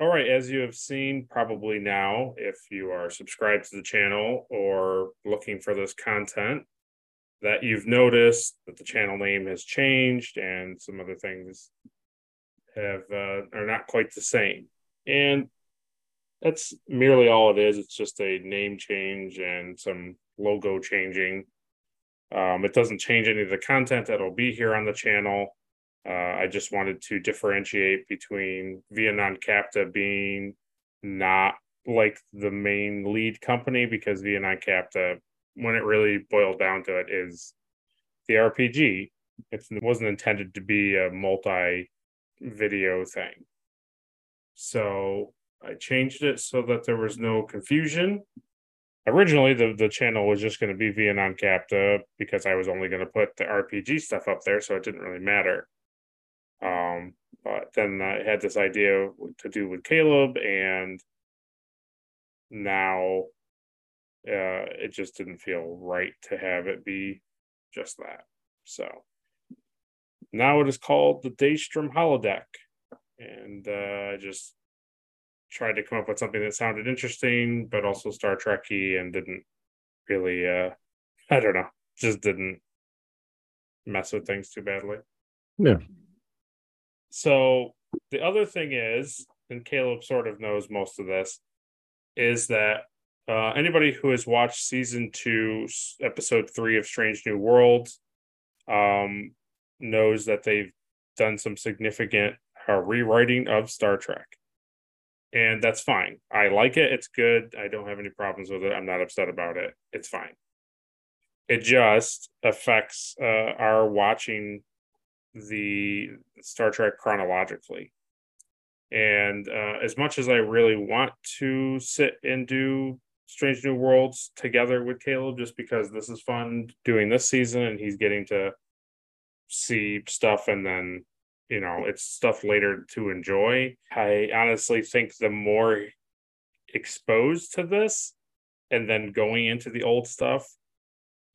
all right, as you have seen probably now, if you are subscribed to the channel or looking for this content, that you've noticed that the channel name has changed and some other things have uh, are not quite the same. And that's merely all it is. It's just a name change and some logo changing. Um, it doesn't change any of the content that'll be here on the channel. Uh, I just wanted to differentiate between Via Non Capta being not like the main lead company because Via Non Capta, when it really boiled down to it, is the RPG. It wasn't intended to be a multi video thing. So I changed it so that there was no confusion. Originally, the, the channel was just going to be Via Non Capta because I was only going to put the RPG stuff up there, so it didn't really matter. Um, but then I had this idea to do with Caleb, and now uh, it just didn't feel right to have it be just that. So now it is called the Daystrom Holodeck, and uh, I just tried to come up with something that sounded interesting, but also Star Trekky, and didn't really. Uh, I don't know, just didn't mess with things too badly. Yeah. So the other thing is, and Caleb sort of knows most of this, is that uh, anybody who has watched season two, episode three of Strange New Worlds, um, knows that they've done some significant uh, rewriting of Star Trek. And that's fine. I like it. It's good. I don't have any problems with it. I'm not upset about it. It's fine. It just affects uh, our watching the Star Trek chronologically. And uh, as much as I really want to sit and do Strange New Worlds together with Caleb, just because this is fun doing this season and he's getting to see stuff and then, you know, it's stuff later to enjoy. I honestly think the more exposed to this and then going into the old stuff,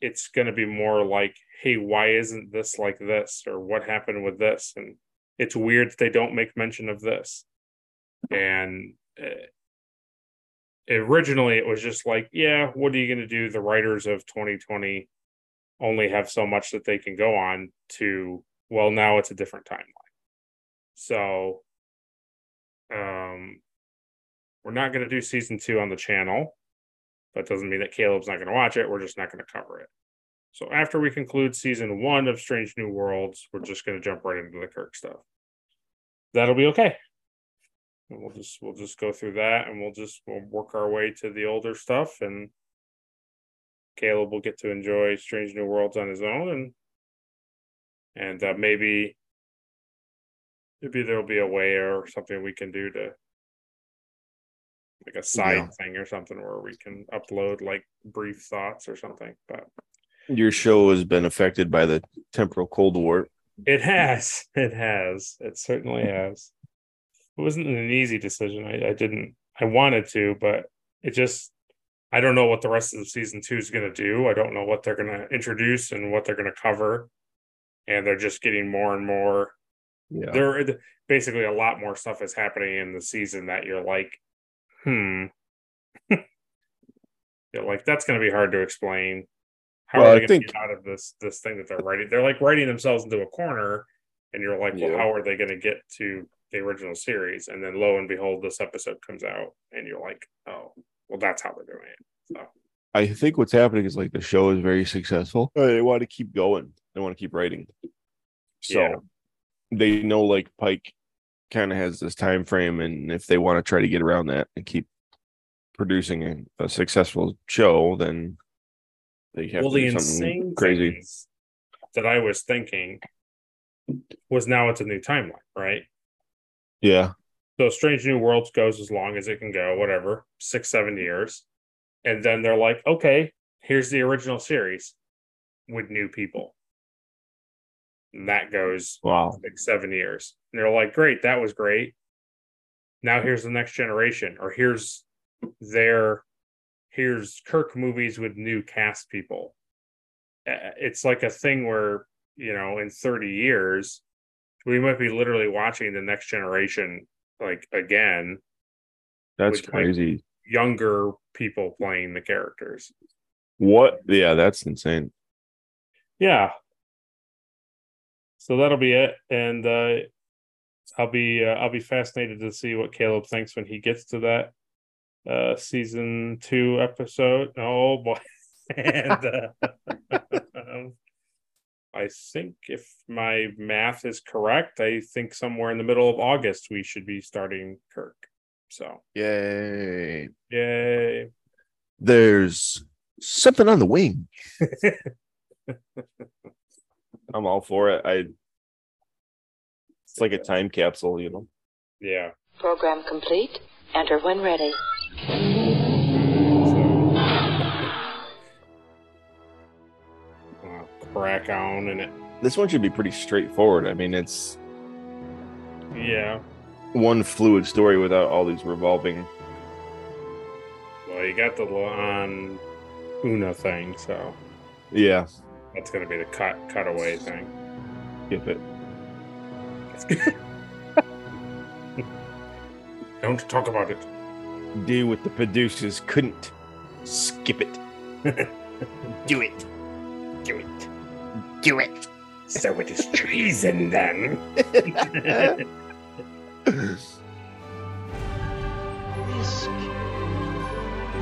it's going to be more like hey, why isn't this like this? Or what happened with this? And it's weird that they don't make mention of this. And uh, originally it was just like, yeah, what are you going to do? The writers of 2020 only have so much that they can go on to, well, now it's a different timeline. So, um, we're not going to do season two on the channel. That doesn't mean that Caleb's not going to watch it. We're just not going to cover it. So after we conclude season one of Strange New Worlds, we're just going to jump right into the Kirk stuff. That'll be okay. And we'll just we'll just go through that, and we'll just we'll work our way to the older stuff, and Caleb will get to enjoy Strange New Worlds on his own, and and uh, maybe maybe there'll be a way or something we can do to like a side yeah. thing or something where we can upload like brief thoughts or something. But your show has been affected by the temporal cold war. It has. It has. It certainly has. It wasn't an easy decision. I, I didn't. I wanted to, but it just. I don't know what the rest of the season two is going to do. I don't know what they're going to introduce and what they're going to cover, and they're just getting more and more. Yeah. There, basically, a lot more stuff is happening in the season that you're like, hmm. yeah, like that's going to be hard to explain how well, are they going to get out of this this thing that they're writing? They're like writing themselves into a corner, and you're like, well, yeah. how are they going to get to the original series? And then lo and behold, this episode comes out, and you're like, oh, well, that's how they're doing it. So I think what's happening is like the show is very successful. Oh, they want to keep going. They want to keep writing. So yeah. they know like Pike kind of has this time frame, and if they want to try to get around that and keep producing a, a successful show, then they have well, the insane crazy that I was thinking was now it's a new timeline, right? Yeah. So Strange New Worlds goes as long as it can go, whatever, six, seven years. And then they're like, okay, here's the original series with new people. And that goes wow six, seven years. And they're like, great, that was great. Now here's the next generation, or here's their here's Kirk movies with new cast people. It's like a thing where, you know, in 30 years, we might be literally watching the next generation like again That's like, crazy. younger people playing the characters. What? Yeah, that's insane. Yeah. So that'll be it, and uh, I'll be uh, I'll be fascinated to see what Caleb thinks when he gets to that uh, season two episode. Oh boy, and uh, I think if my math is correct, I think somewhere in the middle of August we should be starting Kirk. So Yay. yay! There's something on the wing. I'm all for it. I it's like a time capsule, you know. Yeah. Program complete. Enter when ready. Uh, crack on in it. This one should be pretty straightforward. I mean, it's Yeah. one fluid story without all these revolving. Well, you got the on Una thing, so Yeah, that's gonna be the cut cutaway thing. skip it. Don't talk about it. Do what the producers couldn't. Skip it. Do it. Do it. Do it. So it is treason then. Risk.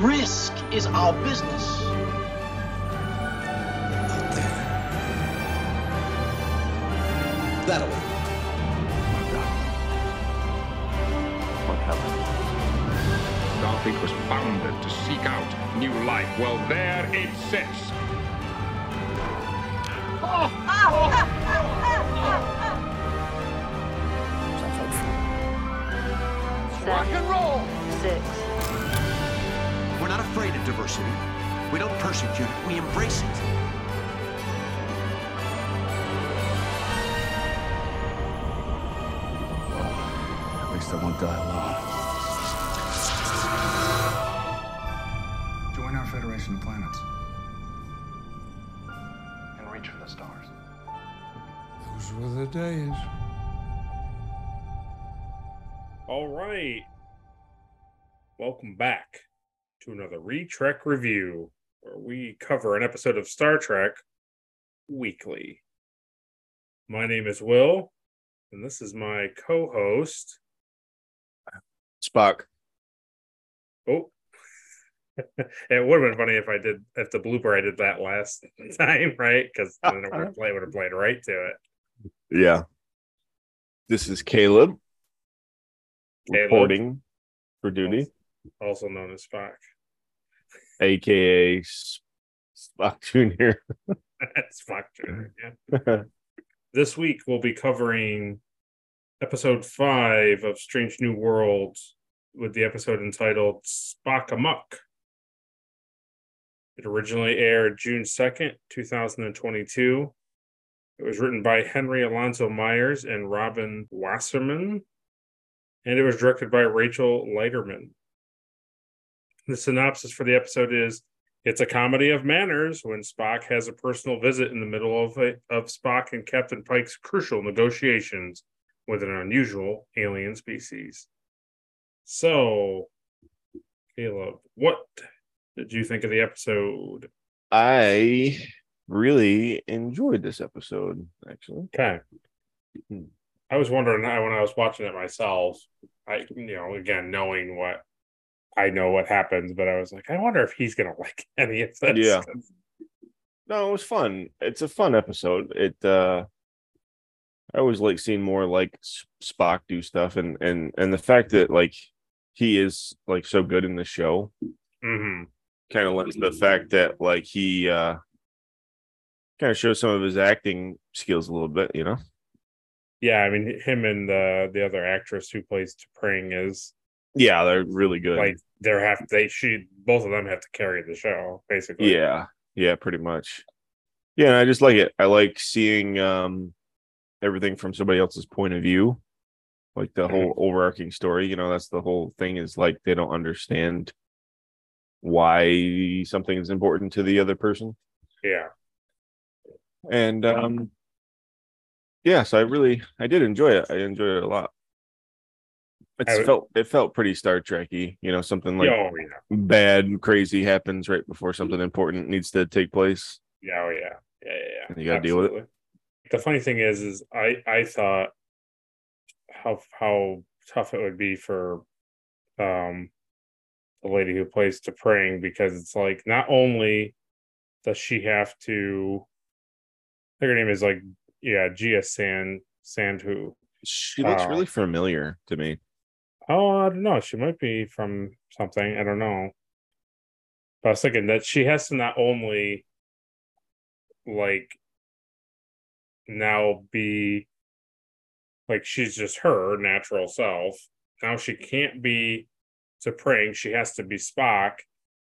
Risk is our business. Starfleet was founded to seek out new life. Well, there it sits. Rock and roll! Six, We're not afraid of diversity. We don't persecute it, we embrace it. At least I won't die alone. Our Federation of Planets. And reach for the stars. Those were the days. All right. Welcome back to another Retrek review, where we cover an episode of Star Trek weekly. My name is Will, and this is my co-host. Spock. Oh, it would have been funny if I did if the blooper I did that last time, right? Because then it would have played, would have played right to it. Yeah. This is Caleb, Caleb. reporting for duty, also known as Spock. aka Spock Junior. Spock Jr. Yeah. this week we'll be covering episode five of Strange New Worlds with the episode entitled Spock Amok. It originally aired June 2nd, 2022. It was written by Henry Alonso Myers and Robin Wasserman, and it was directed by Rachel Leiterman. The synopsis for the episode is it's a comedy of manners when Spock has a personal visit in the middle of, a, of Spock and Captain Pike's crucial negotiations with an unusual alien species. So, Caleb, what did you think of the episode? I really enjoyed this episode, actually. Okay. Hmm. I was wondering when I was watching it myself, I, you know, again, knowing what I know what happens, but I was like, I wonder if he's going to like any of this. Yeah. No, it was fun. It's a fun episode. It uh I always like seeing more like Spock do stuff and and and the fact that like he is like so good in the show hmm kind of lends to the fact that like he uh kind of shows some of his acting skills a little bit, you know. Yeah, I mean, him and the the other actress who plays T'Pring is Yeah, they're really good. like they're have they she both of them have to carry the show basically. Yeah, yeah, pretty much. Yeah, and I just like it. I like seeing um everything from somebody else's point of view. Like the whole overarching story, you know, that's the whole thing is like they don't understand why something is important to the other person. yeah. And um yeah, so I really I did enjoy it. I enjoyed it a lot. It would- felt it felt pretty Star Trekky, you know, something like oh yeah, bad crazy happens right before something important needs to take place. yeah, oh yeah, yeah, yeah. yeah. You gotta deal with it. The funny thing is, is I I thought how how tough it would be for um the lady who plays T'Pring because it's like not only does she have to I think her name is like yeah Gia San Sandhu. She looks Oh. really familiar to me. Oh, I don't know. She might be from something. I don't know. But I was thinking that she has to not only like now be like she's just her natural self. Now she can't be T'Pring. She has to be Spock,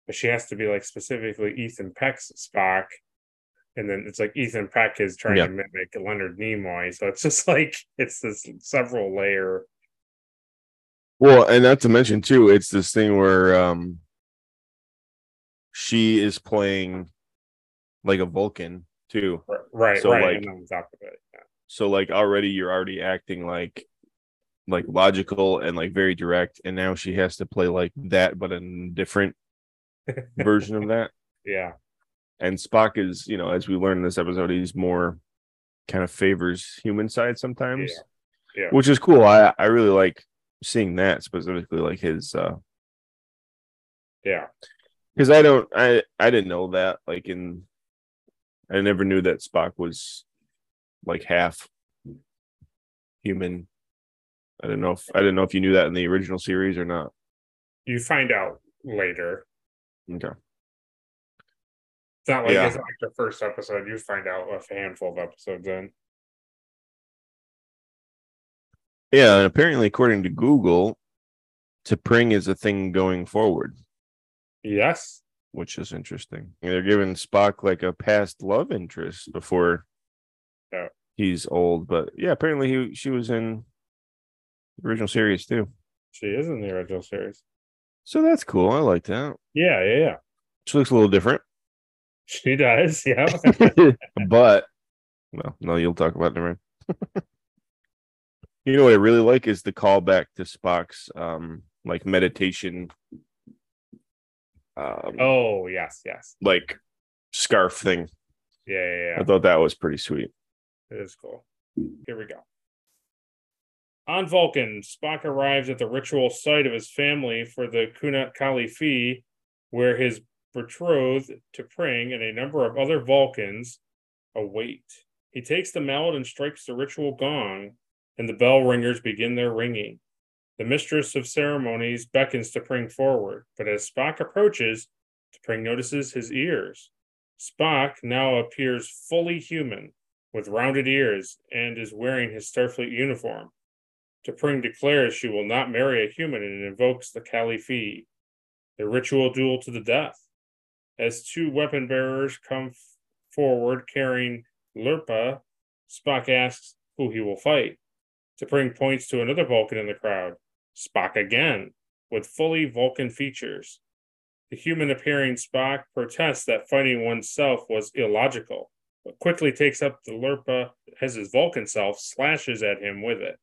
but she has to be like specifically Ethan Peck's Spock. And then it's like Ethan Peck is trying Yeah. to mimic Leonard Nimoy. So it's just like it's this several layer Well, and not to mention too, it's this thing where um she is playing like a Vulcan too. Right, right, So, right. like- and on top of it, So like already you're already acting like like logical and like very direct, and now she has to play like that, but a different version of that. yeah, And Spock is, you know, as we learned in this episode, he's more kind of favors human side sometimes, yeah. which is cool. I I really like seeing that specifically, like his uh yeah, because I don't I I didn't know that like in I never knew that Spock was like half human. I didn't know if I didn't know if you knew that in the original series or not. You find out later. Okay. It's not like Yeah. it's not like the first episode. You find out a handful of episodes in. Yeah, and apparently according to Google, T'Pring is a thing going forward, Yes. which is interesting. They're giving Spock like a past love interest before Yeah. he's old, but yeah, apparently he she was in the original series too. She is in the original series. So that's cool. I like that. Yeah, yeah, yeah. She looks a little different. She does. Yeah. but well, no, you'll talk about it in a you know what I really like is the callback to Spock's um like meditation um oh, yes, yes. like scarf thing. Yeah, yeah, yeah. I thought that was pretty sweet. It is cool. Here we go. On Vulcan, Spock arrives at the ritual site of his family for the Kunat Kali where his betrothed T'Pring and a number of other Vulcans await. He takes the mallet and strikes the ritual gong, and the bell ringers begin their ringing. The mistress of ceremonies beckons T'Pring forward, but as Spock approaches, T'Pring notices his ears. Spock now appears fully human, with rounded ears, and is wearing his Starfleet uniform. T'Pring declares she will not marry a human and invokes the Caliphee, a ritual duel to the death. As two weapon bearers come f- forward carrying Lirpa, Spock asks who he will fight. T'Pring points to another Vulcan in the crowd, Spock again, with fully Vulcan features. The human appearing Spock protests that fighting oneself was illogical, but quickly takes up the Lirpa as his Vulcan self, slashes at him with it.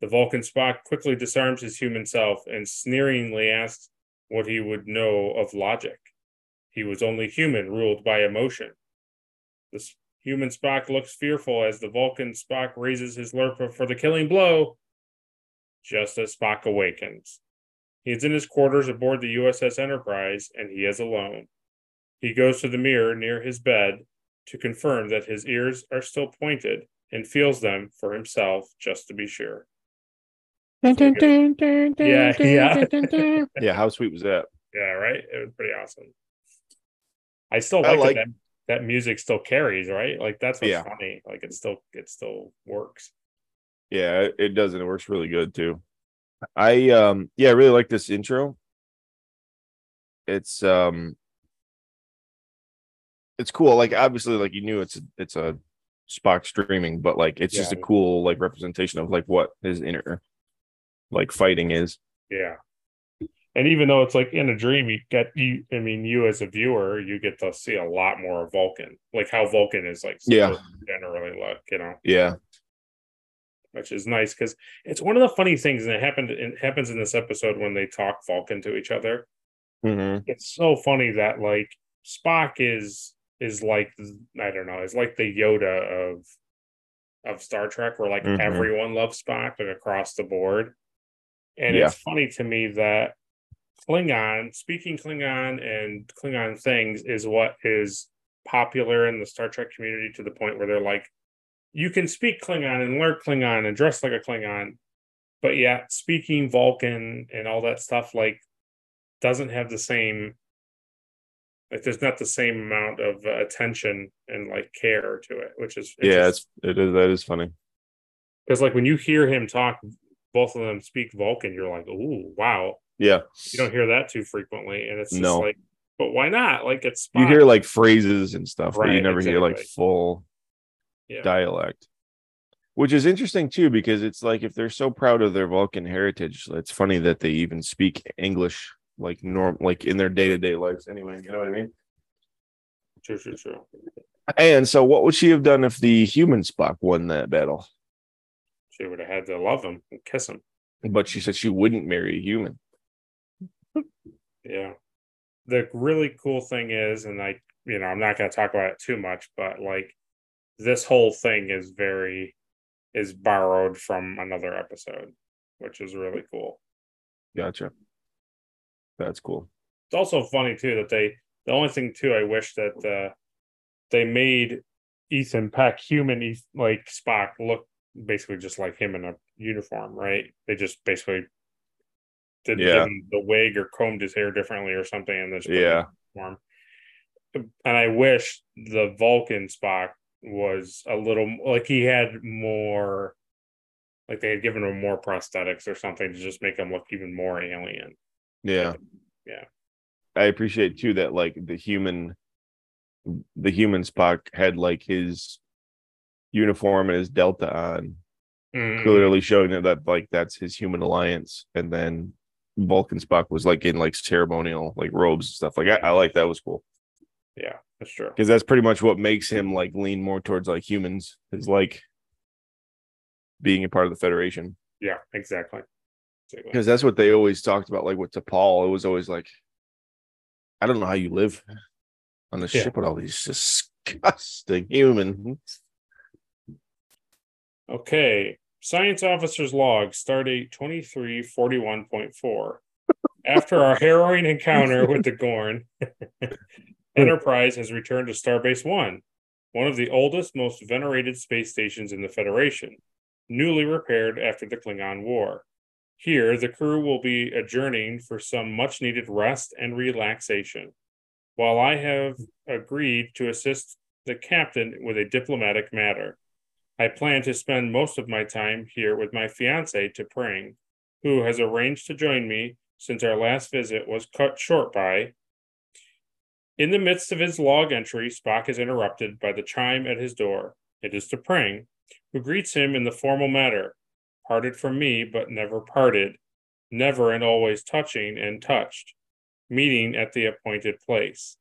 The Vulcan Spock quickly disarms his human self and sneeringly asks what he would know of logic. He was only human, ruled by emotion. The human Spock looks fearful as the Vulcan Spock raises his Lirpa for the killing blow, just as Spock awakens. He is in his quarters aboard the USS Enterprise, and he is alone. He goes to the mirror near his bed to confirm that his ears are still pointed and feels them for himself just to be sure. Yeah, yeah. Yeah, how sweet was that? Yeah, right? It was pretty awesome. I still I like, like- that that music still carries, right? Like that's what's Yeah. funny. Like it still it still works. Yeah, it- it does, and it works really good too. I um yeah, I really like this intro. It's um it's cool. Like obviously, like you knew it's a, it's a Spock streaming, but like it's just a cool like representation of like what his inner like fighting is. Yeah. And even though it's like in a dream, you get you I mean, you as a viewer, you get to see a lot more of Vulcan. Like how Vulcan is like Yeah. generally look, you know. Yeah. which is nice because it's one of the funny things that happened. It happens in this episode when they talk Vulcan to each other. Mhm. It's so funny that like Spock is is like I don't know, is like the Yoda of of Star Trek, where like Mhm. everyone loves Spock, like across the board. And Yeah. it's funny to me that Klingon, speaking Klingon and Klingon things is what is popular in the Star Trek community to the point where they're like, you can speak Klingon and learn Klingon and dress like a Klingon, but yet speaking Vulcan and all that stuff like doesn't have the same like there's not the same amount of uh, attention and like care to it, which is Yeah, it's it is that is funny. because like when you hear him talk, both of them speak Vulcan, you're like, oh wow, Yeah. you don't hear that too frequently, and it's just No. like, but why not? Like it's You hear like phrases and stuff, but you Right, never hear like full yeah. dialect. Which is interesting too, because it's like if they're so proud of their Vulcan heritage, it's funny that they even speak English like norm like in their day-to-day lives anyway. You know what I mean? True, true, true. And so what would she have done if the human Spock won that battle? She would have had to love him and kiss him. But she said she wouldn't marry a human. Yeah. The really cool thing is, and I, you know, I'm not going to talk about it too much, but like this whole thing is very, is borrowed from another episode, which is really cool. Gotcha. That's cool. It's also funny too that they, the only thing too, I wish that uh, they made Ethan Peck human, like Spock, look basically just like him in a uniform, right? They just basically didn't Yeah. the wig or combed his hair differently or something, and just put him in Yeah. form. And I wish the Vulcan Spock was a little like he had more, like they had given him more prosthetics or something to just make him look even more alien. Yeah. Yeah. I appreciate too that like the human the human Spock had like his uniform and his delta on, Mhm. clearly showing that, that like that's his human alliance. And then Vulcan Spock was like in like ceremonial like robes and stuff. Like I, I like that was cool. Yeah, that's true. Because that's pretty much what makes him like lean more towards like humans is like being a part of the Federation. Yeah, exactly. Exactly. because that's what they always talked about. Like with T'Pol, it was always like, I don't know how you live on the Yeah. ship with all these disgusting humans. Okay. Science officer's log, stardate 2341.4. After our harrowing encounter with the Gorn, Enterprise has returned to Starbase One, one of the oldest, most venerated space stations in the Federation, newly repaired after the Klingon War. Here, the crew will be adjourning for some much needed rest and relaxation. While I have agreed to assist the captain with a diplomatic matter, I plan to spend most of my time here with my fiance T'Pring, who has arranged to join me since our last visit was cut short by. In the midst of his log entry, Spock is interrupted by the chime at his door. It is T'Pring, who greets him in the formal manner parted from me, but never parted, never and always touching and touched, meeting at the appointed place.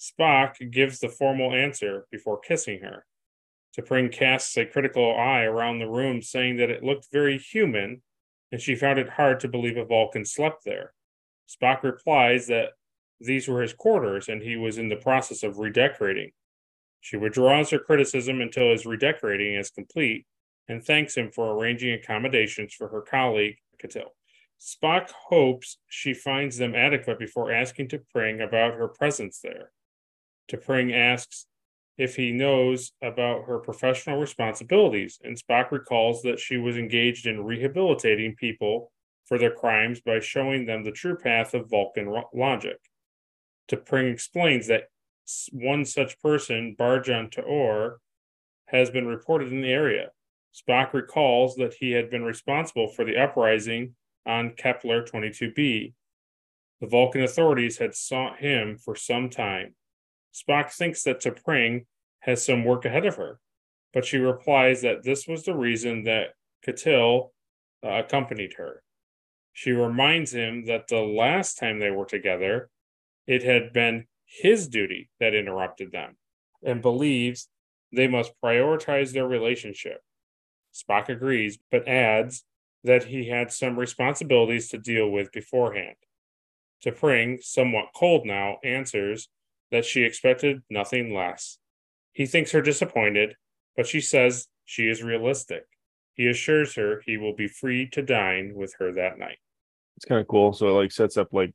Spock gives the formal answer before kissing her. T'Pring casts a critical eye around the room, saying that it looked very human, and she found it hard to believe a Vulcan slept there. Spock replies that these were his quarters and he was in the process of redecorating. She withdraws her criticism until his redecorating is complete and thanks him for arranging accommodations for her colleague, Catil. Spock hopes she finds them adequate before asking T'Pring about her presence there. T'Pring asks if he knows about her professional responsibilities, and Spock recalls that she was engaged in rehabilitating people for their crimes by showing them the true path of Vulcan logic. T'Pring explains that one such person, Barjan Taor, has been reported in the area. Spock recalls that he had been responsible for the uprising on Kepler 22b. The Vulcan authorities had sought him for some time. Spock thinks that T'Pring has some work ahead of her, but she replies that this was the reason that Catil uh, accompanied her. She reminds him that the last time they were together, it had been his duty that interrupted them, and believes they must prioritize their relationship. Spock agrees, but adds that he had some responsibilities to deal with beforehand. T'Pring, somewhat cold now, answers that she expected nothing less. He thinks her disappointed, but she says she is realistic. He assures her he will be free to dine with her that night. It's kind of cool. So it like sets up like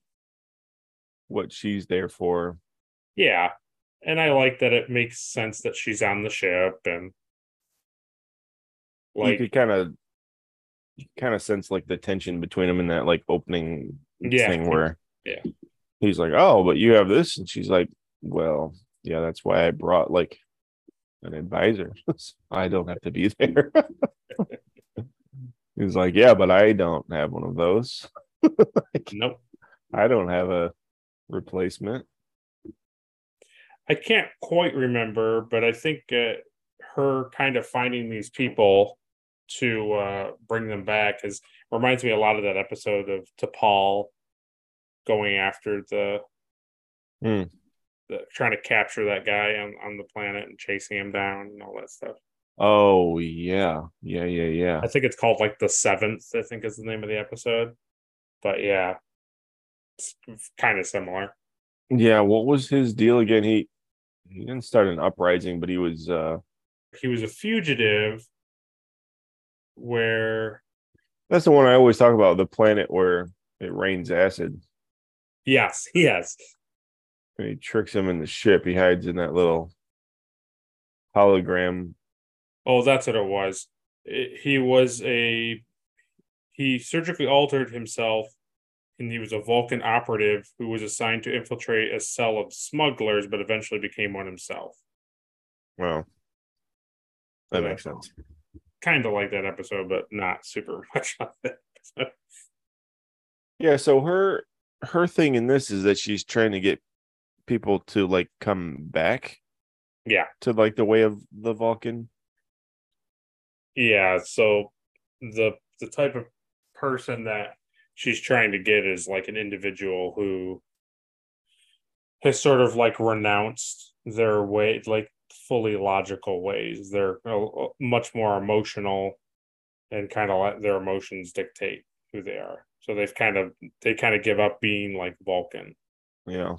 what she's there for. Yeah. And I like that it makes sense that she's on the ship and you like could kind of kind of sense like the tension between them in that like opening Yeah. thing where Yeah. he's like, Oh, but you have this, and she's like, Well, yeah, that's why I brought like an advisor. I don't have to be there. he's like, Yeah, but I don't have one of those. nope. I don't have a replacement. I can't quite remember, but I think uh, her kind of finding these people to uh, bring them back is reminds me a lot of that episode of T'Pol going after the, Hmm. The trying to capture that guy on, on the planet and chasing him down and all that stuff. Oh yeah. Yeah, yeah, yeah. I think it's called like the seventh. I think is the name of the episode. But yeah, it's kind of similar. Yeah, what was his deal again? He he didn't start an uprising, but he was uh He was a fugitive. Where that's the one I always talk about, the planet where it rains acid. yes, yes, he tricks him in the ship. He hides in that little hologram. Oh, that's what it was. It- he was a he surgically altered himself, and he was a Vulcan operative who was assigned to infiltrate a cell of smugglers, but eventually became one himself. Well, that makes uh, sense. Kind of like that episode, but not super much like that. Yeah, so her her thing in this is that she's trying to get people to like come back yeah, to like the way of the Vulcan. yeah. So the the type of person that she's trying to get is like an individual who has sort of like renounced their way, like fully logical ways. They're uh, much more emotional and kind of let their emotions dictate who they are. So they've kind of they kind of give up being like Vulcan. Yeah.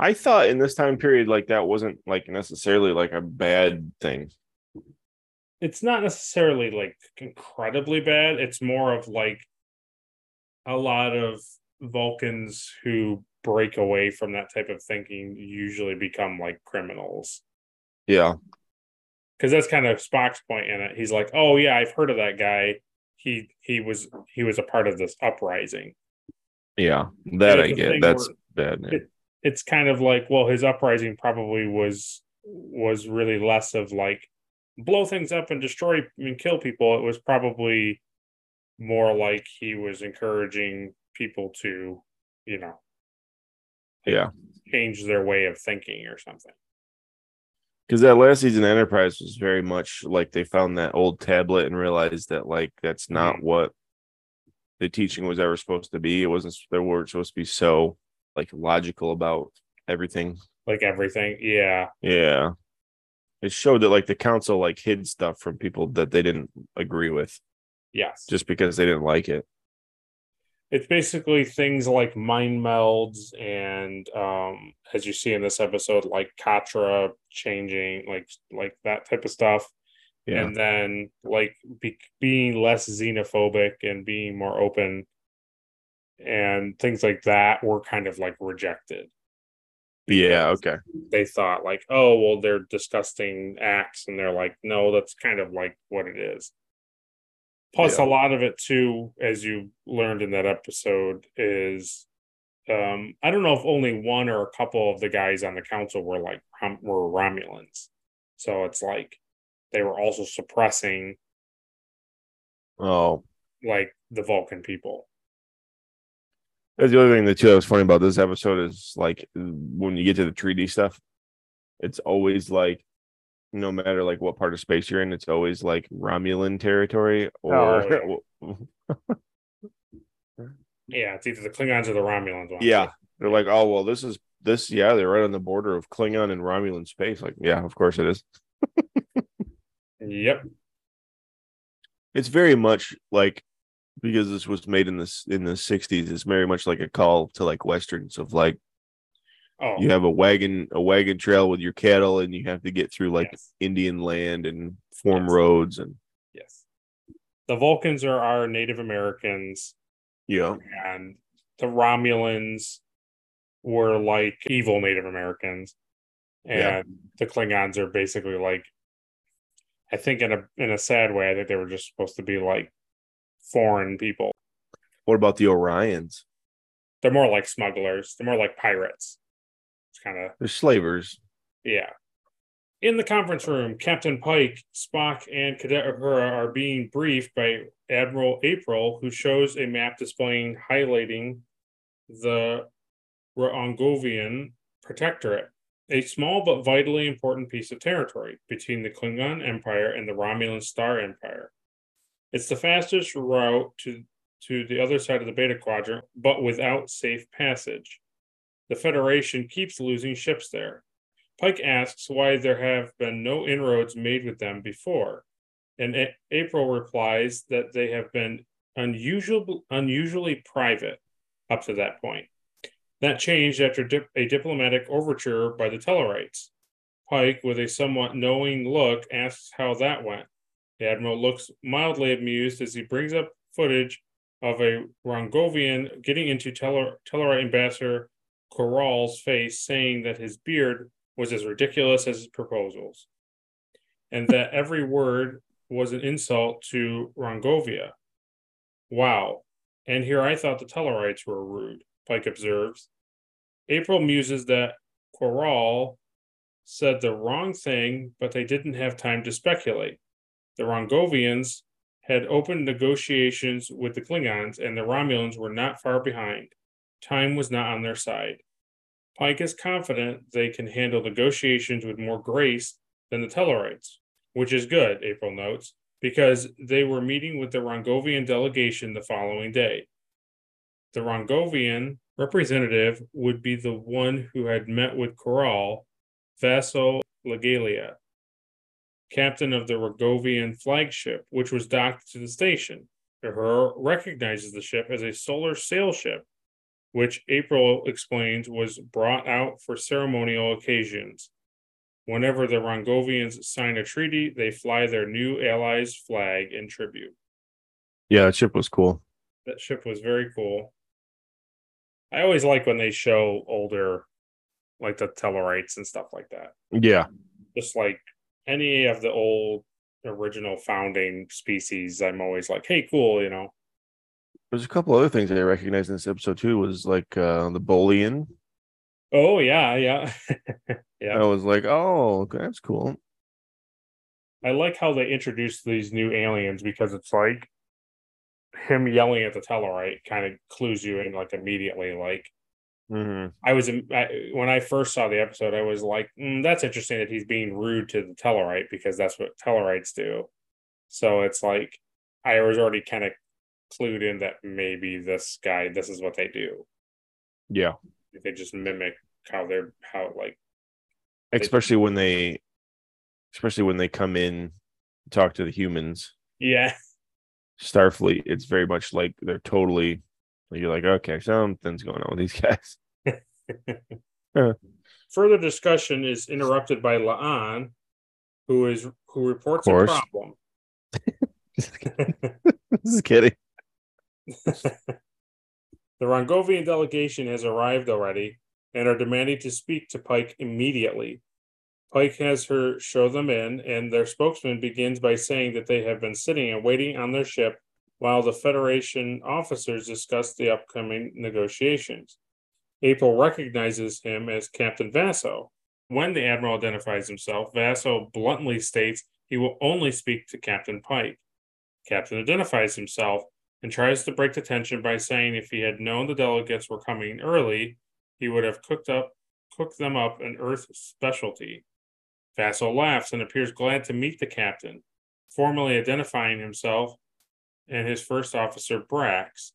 I thought in this time period, like that wasn't like necessarily like a bad thing. It's not necessarily like incredibly bad. It's more of like a lot of Vulcans who break away from that type of thinking usually become like criminals. Yeah. because that's kind of Spock's point in it. He's like, "Oh yeah, I've heard of that guy. He he was he was a part of this uprising." Yeah. That I get. That's where- bad. It- It's kind of like, well, his uprising probably was was really less of like blow things up and destroy and kill people. It was probably more like he was encouraging people to, you know, Yeah. change their way of thinking or something. Because that last season of Enterprise was very much like they found that old tablet and realized that like that's not Mhm. what the teaching was ever supposed to be. It wasn't they weren't supposed to be so like logical about everything. Like everything, yeah, Yeah. It showed that like the council like hid stuff from people that they didn't agree with yes, just because they didn't like it. it's basically things like mind melds and um as you see in this episode like katra changing like like that type of stuff Yeah. and then like be, being less xenophobic and being more open and things like that were kind of like rejected yeah, okay. they thought like oh well they're disgusting acts and they're like no that's kind of like what it is plus Yeah. a lot of it too as you learned in that episode is um i don't know if only one or a couple of the guys on the council were like were romulans so it's like they were also suppressing Oh. like the vulcan people That's the other thing that too that was funny about this episode is like when you get to the 3D stuff, it's always like no matter like what part of space you're in, it's always like Romulan territory or oh, yeah it's either the klingons or the romulans one. yeah. They're like, oh well, this is this, yeah, they're right on the border of Klingon and Romulan space. Like, yeah, of course it is. yep It's very much like because this was made in this in the 60s it's very much like a call to like westerns of like Oh, you have a wagon a wagon trail with your cattle and you have to get through like yes. indian land and form Yes. roads and yes. The Vulcans are our Native Americans, yeah and the Romulans were like evil Native Americans, and Yeah. the Klingons are basically like, I think in a in a sad way, I think they were just supposed to be like foreign people. what about the orions They're more like smugglers. They're more like pirates. It's kind of they're slavers Yeah. In the conference room, Captain Pike, Spock, and Cadet Uhura are being briefed by Admiral April, who shows a map displaying highlighting the Rongovian Protectorate, a small but vitally important piece of territory between the Klingon Empire and the Romulan Star Empire. It's the fastest route to, to the other side of the Beta Quadrant, but without safe passage. The Federation keeps losing ships there. Pike asks why there have been no inroads made with them before, and A- April replies that they have been unusual, unusually private up to that point. That changed after dip- a diplomatic overture by the Tellarites. Pike, with a somewhat knowing look, asks how that went. The admiral looks mildly amused as he brings up footage of a Rongovian getting into Tellarite ambassador Corral's face, saying that his beard was as ridiculous as his proposals, and that every word was an insult to Rongovia. Wow. And here I thought the Tellarites were rude, Pike observes. April muses that Corral said the wrong thing, but they didn't have time to speculate. The Rongovians had opened negotiations with the Klingons, and the Romulans were not far behind. Time was not on their side. Pike is confident they can handle negotiations with more grace than the Tellarites, which is good, April notes, because they were meeting with the Rongovian delegation the following day. The Rongovian representative would be the one who had met with Corral, Vasso Legalia, captain of the Rongovian flagship, which was docked to the station. Uhura recognizes the ship as a solar sail ship, which April explains was brought out for ceremonial occasions. Whenever the Rongovians sign a treaty, they fly their new allies' flag in tribute. yeah that ship was cool That ship was very cool. I always like when they show older, like the Tellarites and stuff like that. yeah Just like any of the old original founding species, I'm always like, hey, cool, you know. there's a couple other things i recognized in this episode too was like uh the bolian Oh yeah, yeah. yeah. i was like oh that's cool I like how they introduced these new aliens because it's like him yelling at the Tellarite kind of clues you in like immediately. Like hmm I was I, when I first saw the episode, I was like, mm, "That's interesting that he's being rude to the Tellarite because that's what Tellarites do." So it's like I was already kind of clued in that maybe this guy, this is what they do. yeah They just mimic how they're how like especially when they especially when they come in talk to the humans yeah starfleet it's very much like they're totally you're like okay something's going on with these guys. Further discussion is interrupted by La'an, who is who reports a problem. this is kidding. The Rongovian delegation has arrived already and are demanding to speak to Pike immediately. Pike has her show them in, and their spokesman begins by saying that they have been sitting and waiting on their ship while the Federation officers discuss the upcoming negotiations. April recognizes him as Captain Vasso. When the Admiral identifies himself, Vasso bluntly states he will only speak to Captain Pike. Captain identifies himself and tries to break the tension by saying if he had known the delegates were coming early, he would have cooked up cooked them up an Earth specialty. Vasso laughs and appears glad to meet the captain, formally identifying himself and his first officer Brax.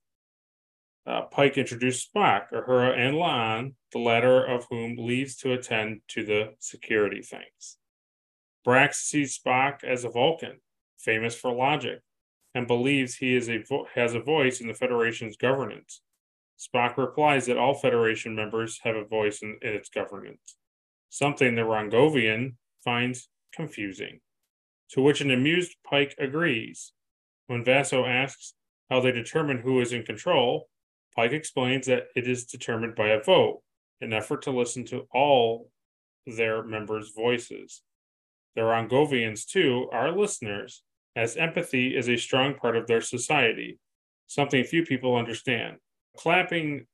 Uh, Pike introduced Spock, Uhura, and La'an, the latter of whom leaves to attend to the security things. Brax sees Spock as a Vulcan, famous for logic, and believes he is a vo- has a voice in the Federation's governance. Spock replies that all Federation members have a voice in, in its governance, something the Rongovian finds confusing. To which an amused Pike agrees. When Vasso asks how they determine who is in control, Pike explains that it is determined by a vote, an effort to listen to all their members' voices. The Rongovians, too, are listeners, as empathy is a strong part of their society, something few people understand. Clapping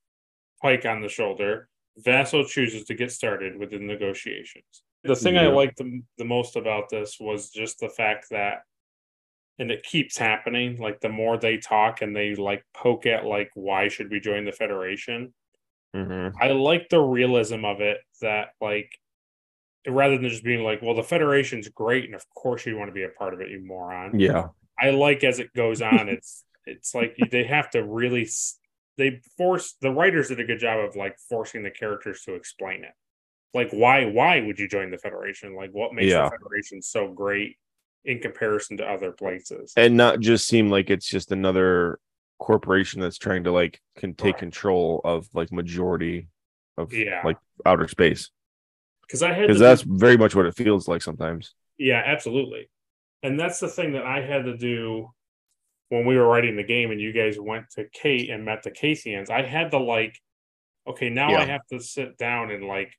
Pike on the shoulder, Vasso chooses to get started with the negotiations. The thing I liked the, the most about this was just the fact that, and it keeps happening, like the more they talk and they like poke at, like, why should we join the Federation? Mhm. I like the realism of it that like rather than just being like, well, the Federation's great and of course you want to be a part of it, you moron. Yeah. I like as it goes on, it's it's like they have to really they force the writers did a good job of like forcing the characters to explain it. Like why why would you join the Federation? Like what makes Yeah. the Federation so great in comparison to other places? And not just seem like it's just another corporation that's trying to like can take Right. control of like majority of Yeah. like outer space. Because I had Because to do- that's very much what it feels like sometimes. Yeah, absolutely. And that's the thing that I had to do when we were writing the game and you guys went to Kate and met the Caseyans. I had to like, okay, now I have to sit down and like,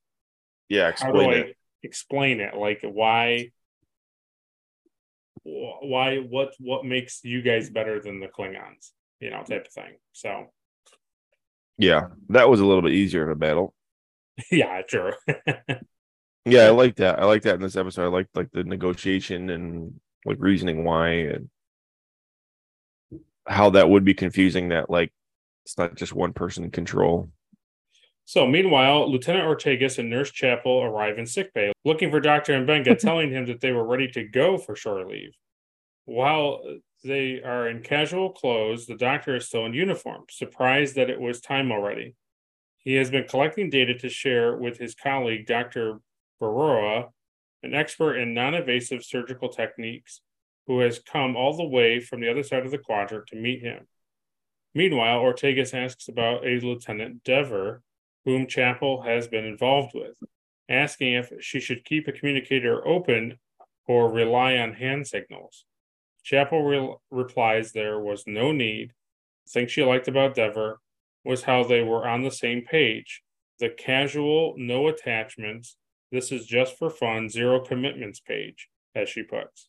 Yeah, how do I explain it. explain it? Like, why, wh- why, what, what makes you guys better than the Klingons? You know, type of thing. So, Yeah, that was a little bit easier of a battle. yeah, true. Yeah, I like that. I like that in this episode. I like like the negotiation and like reasoning why and how that would be confusing that like it's not just one person in control. So, meanwhile, Lieutenant Ortegas and Nurse Chapel arrive in sickbay, looking for Dr. Mbenga, telling him that they were ready to go for shore leave. While they are in casual clothes, the doctor is still in uniform, surprised that it was time already. He has been collecting data to share with his colleague, Dr. Baroa, an expert in non invasive surgical techniques, who has come all the way from the other side of the quadrant to meet him. Meanwhile, Ortegas asks about a Lieutenant Dever, whom Chapel has been involved with, asking if she should keep a communicator open or rely on hand signals. Chapel re- replies there was no need. The thing she liked about Dever was how they were on the same page. The casual, no attachments, this is just for fun, zero commitments page, as she puts.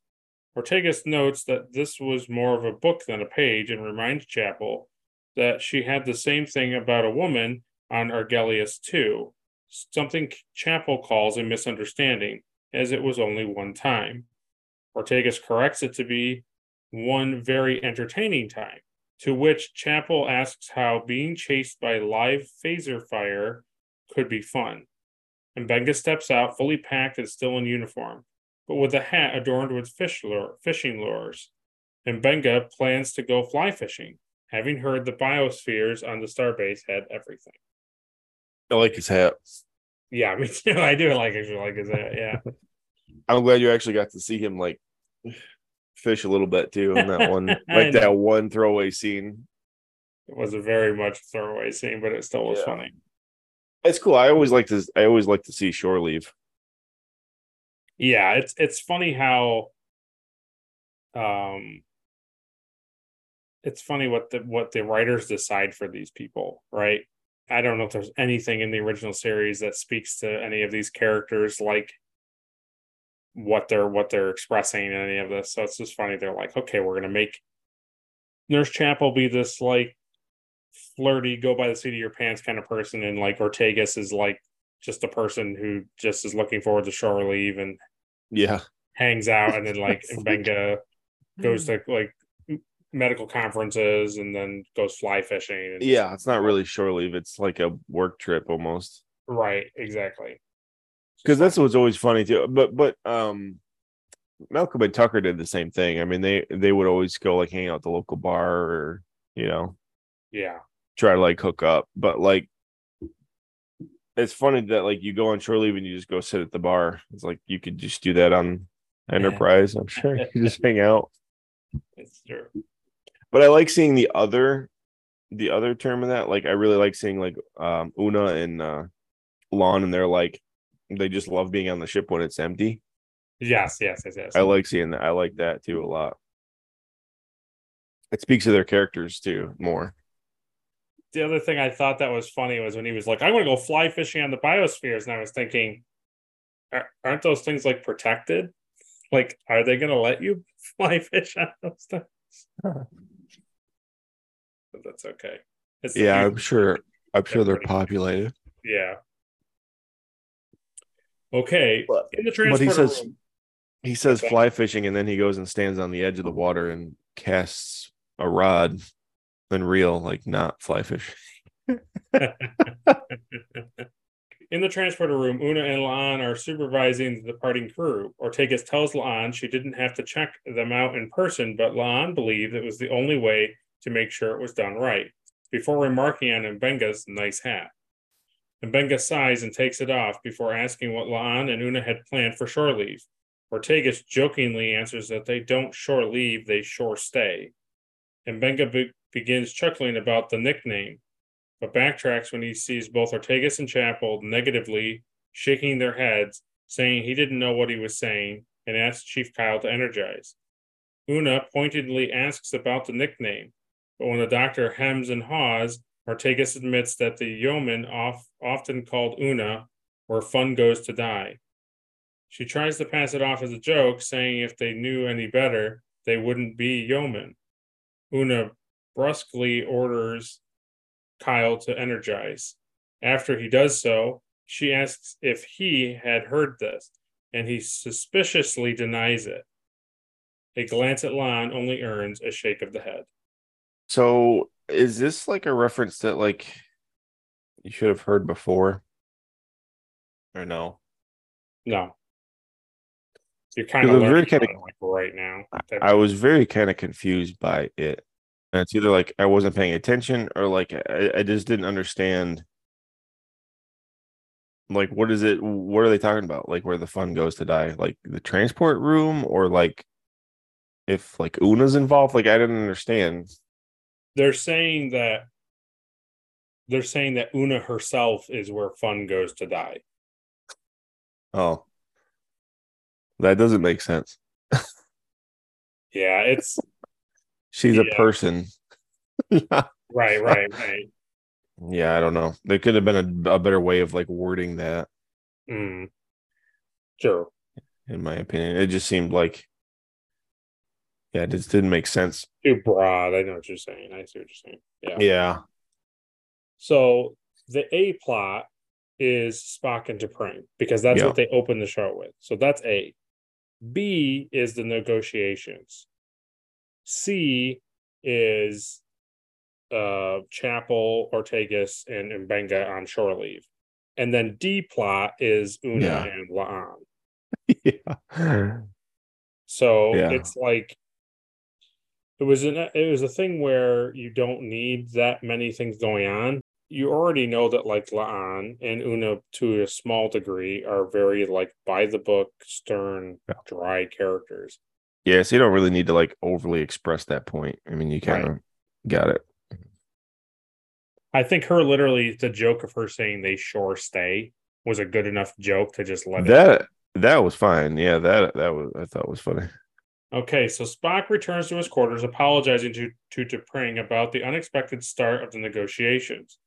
Ortegas notes that this was more of a book than a page and reminds Chapel that she had the same thing about a woman on Argelius 2, something Chapel calls a misunderstanding, as it was only one time. Ortegas corrects it to be one very entertaining time, to which Chapel asks how being chased by live phaser fire could be fun. Mbenga steps out, fully packed and still in uniform, but with a hat adorned with fish lure, fishing lures. Mbenga plans to go fly fishing, having heard the biospheres on the starbase had everything. I like his hat. Yeah, me too. I do like actually like his hat. Yeah. I'm glad you actually got to see him like fish a little bit too in that one like that one throwaway scene. It was a very much throwaway scene, but it still was Yeah. funny. It's cool. I always like to I always like to see shore leave. Yeah, it's it's funny how um it's funny what the what the writers decide for these people, right? I don't know if there's anything in the original series that speaks to any of these characters like what they're what they're expressing in any of this. So it's just funny. They're like, okay, we're gonna make Nurse Chapel be this like flirty, go by the seat of your pants kind of person, and like Ortegas is like just a person who just is looking forward to shore leave and Yeah. hangs out, and then like Benga goes hmm. to like m- medical conferences and then goes fly fishing. And, Yeah. It's not really shore leave. It's like a work trip almost. right, exactly. because that's what's always funny too. But but um, Malcolm and Tucker did the same thing. I mean, they they would always go like hang out at the local bar or you know Yeah, try to like hook up. But like, it's funny that like you go on shore leave and you just go sit at the bar. It's like you could just do that on Enterprise. I'm sure you just hang out. it's true. But I like seeing the other the other term of that. Like I really like seeing like um Una and uh La'an and they're like they just love being on the ship when it's empty. Yes, yes, yes, yes. I like seeing that. I like that too a lot. It speaks to their characters too more. the other thing I thought that was funny was when he was like, "I'm going to go fly fishing on the biospheres," and I was thinking, "Are- aren't those things like protected? Like, are they going to let you fly fish on those things? but that's okay. It's Yeah, I'm sure. I'm sure they're Everybody- populated. Yeah. Okay. But- in the but he says- room, He says fly fishing, and then he goes and stands on the edge of the water and casts a rod and reel, like not fly fish. In the transporter room, Una and La'an are supervising the departing crew. Ortegas tells La'an she didn't have to check them out in person, but La'an believed it was the only way to make sure it was done right, before remarking on Mbenga's nice hat. Mbenga sighs and takes it off before asking what La'an and Una had planned for shore leave. Ortegas jokingly answers that they don't shore leave, they shore stay. Mbenga be- begins chuckling about the nickname but backtracks when he sees both Ortegas and Chapel negatively shaking their heads, saying he didn't know what he was saying, and asks Chief Kyle to energize. Una pointedly asks about the nickname, but when the doctor hems and haws, Ortegas admits that the yeoman off, often called Una where fun goes to die. She tries to pass it off as a joke, saying if they knew any better, they wouldn't be yeomen. Una brusquely orders Kyle to energize. After he does so, she asks if he had heard this, and he suspiciously denies it. A glance at La'an only earns a shake of the head. So, is this like a reference that like you should have heard before, or no? No. You're kind of very kinda- like right now. I was very kind of confused by it. And it's either like I wasn't paying attention or like I, I just didn't understand. Like, what is it? What are they talking about? Like, where the fun goes to die? Like the transport room, or like if like Una's involved? Like, I didn't understand. They're saying that they're saying that Una herself is where fun goes to die. Oh, that doesn't make sense. Yeah, it's She's Yeah. a person. right, right, right. Yeah, I don't know. There could have been a, a better way of like wording that, Mm. Sure. in my opinion. It just seemed like, yeah, it just didn't make sense. Too broad. I know what you're saying. I see what you're saying. Yeah. Yeah. So the A plot is Spock and T'Pring because that's Yeah. what they open the show with. So that's A. B is the negotiations. C is uh Chapel, Ortegas, and Mbenga on shore leave. And then D plot is Una Yeah. and La'an. yeah. So Yeah. it's like it was an it was a thing where you don't need that many things going on. You already know that like La'an and Una to a small degree are very like by the book, stern, Yeah. dry characters. Yeah, so you don't really need to like overly express that point. I mean, you kind of got it. I think her literally the joke of her saying they sure stay was a good enough joke to just let it That that was fine. Yeah, that that was I thought was funny. Okay, so Spock returns to his quarters, apologizing to, to T'Pring about the unexpected start of the negotiations.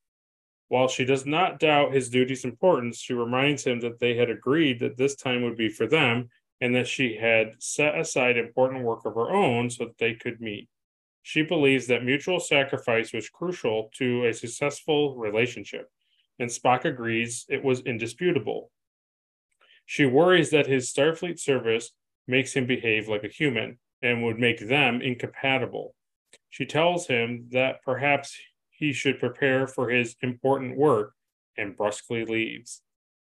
While she does not doubt his duty's importance, she reminds him that they had agreed that this time would be for them and that she had set aside important work of her own so that they could meet. She believes that mutual sacrifice was crucial to a successful relationship, and Spock agrees it was indisputable. She worries that his Starfleet service makes him behave like a human and would make them incompatible. She tells him that perhaps he should prepare for his important work and brusquely leaves.